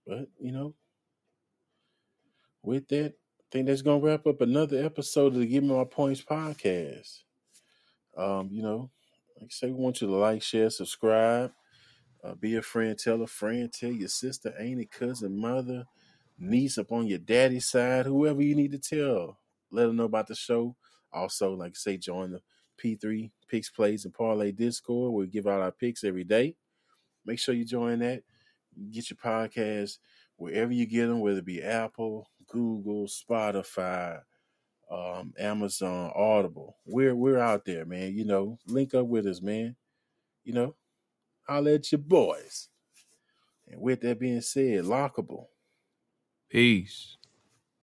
but you know, with that, I think that's gonna wrap up another episode of the Give Me My Points podcast. Um, you know, like I say, we want you to like, share, subscribe, uh, be a friend, tell a friend, tell your sister, auntie, cousin, mother, niece up on your daddy's side, whoever you need to tell. Let them know about the show. Also, like I say, join the P3 Picks Plays and Parlay Discord. We give out our picks every day. Make sure you join that. Get your podcast wherever you get them, whether it be Apple, Google, Spotify, um, Amazon, Audible. We're we're out there, man. You know, link up with us, man. You know, holla at your boys. And with that being said, lockable. Peace.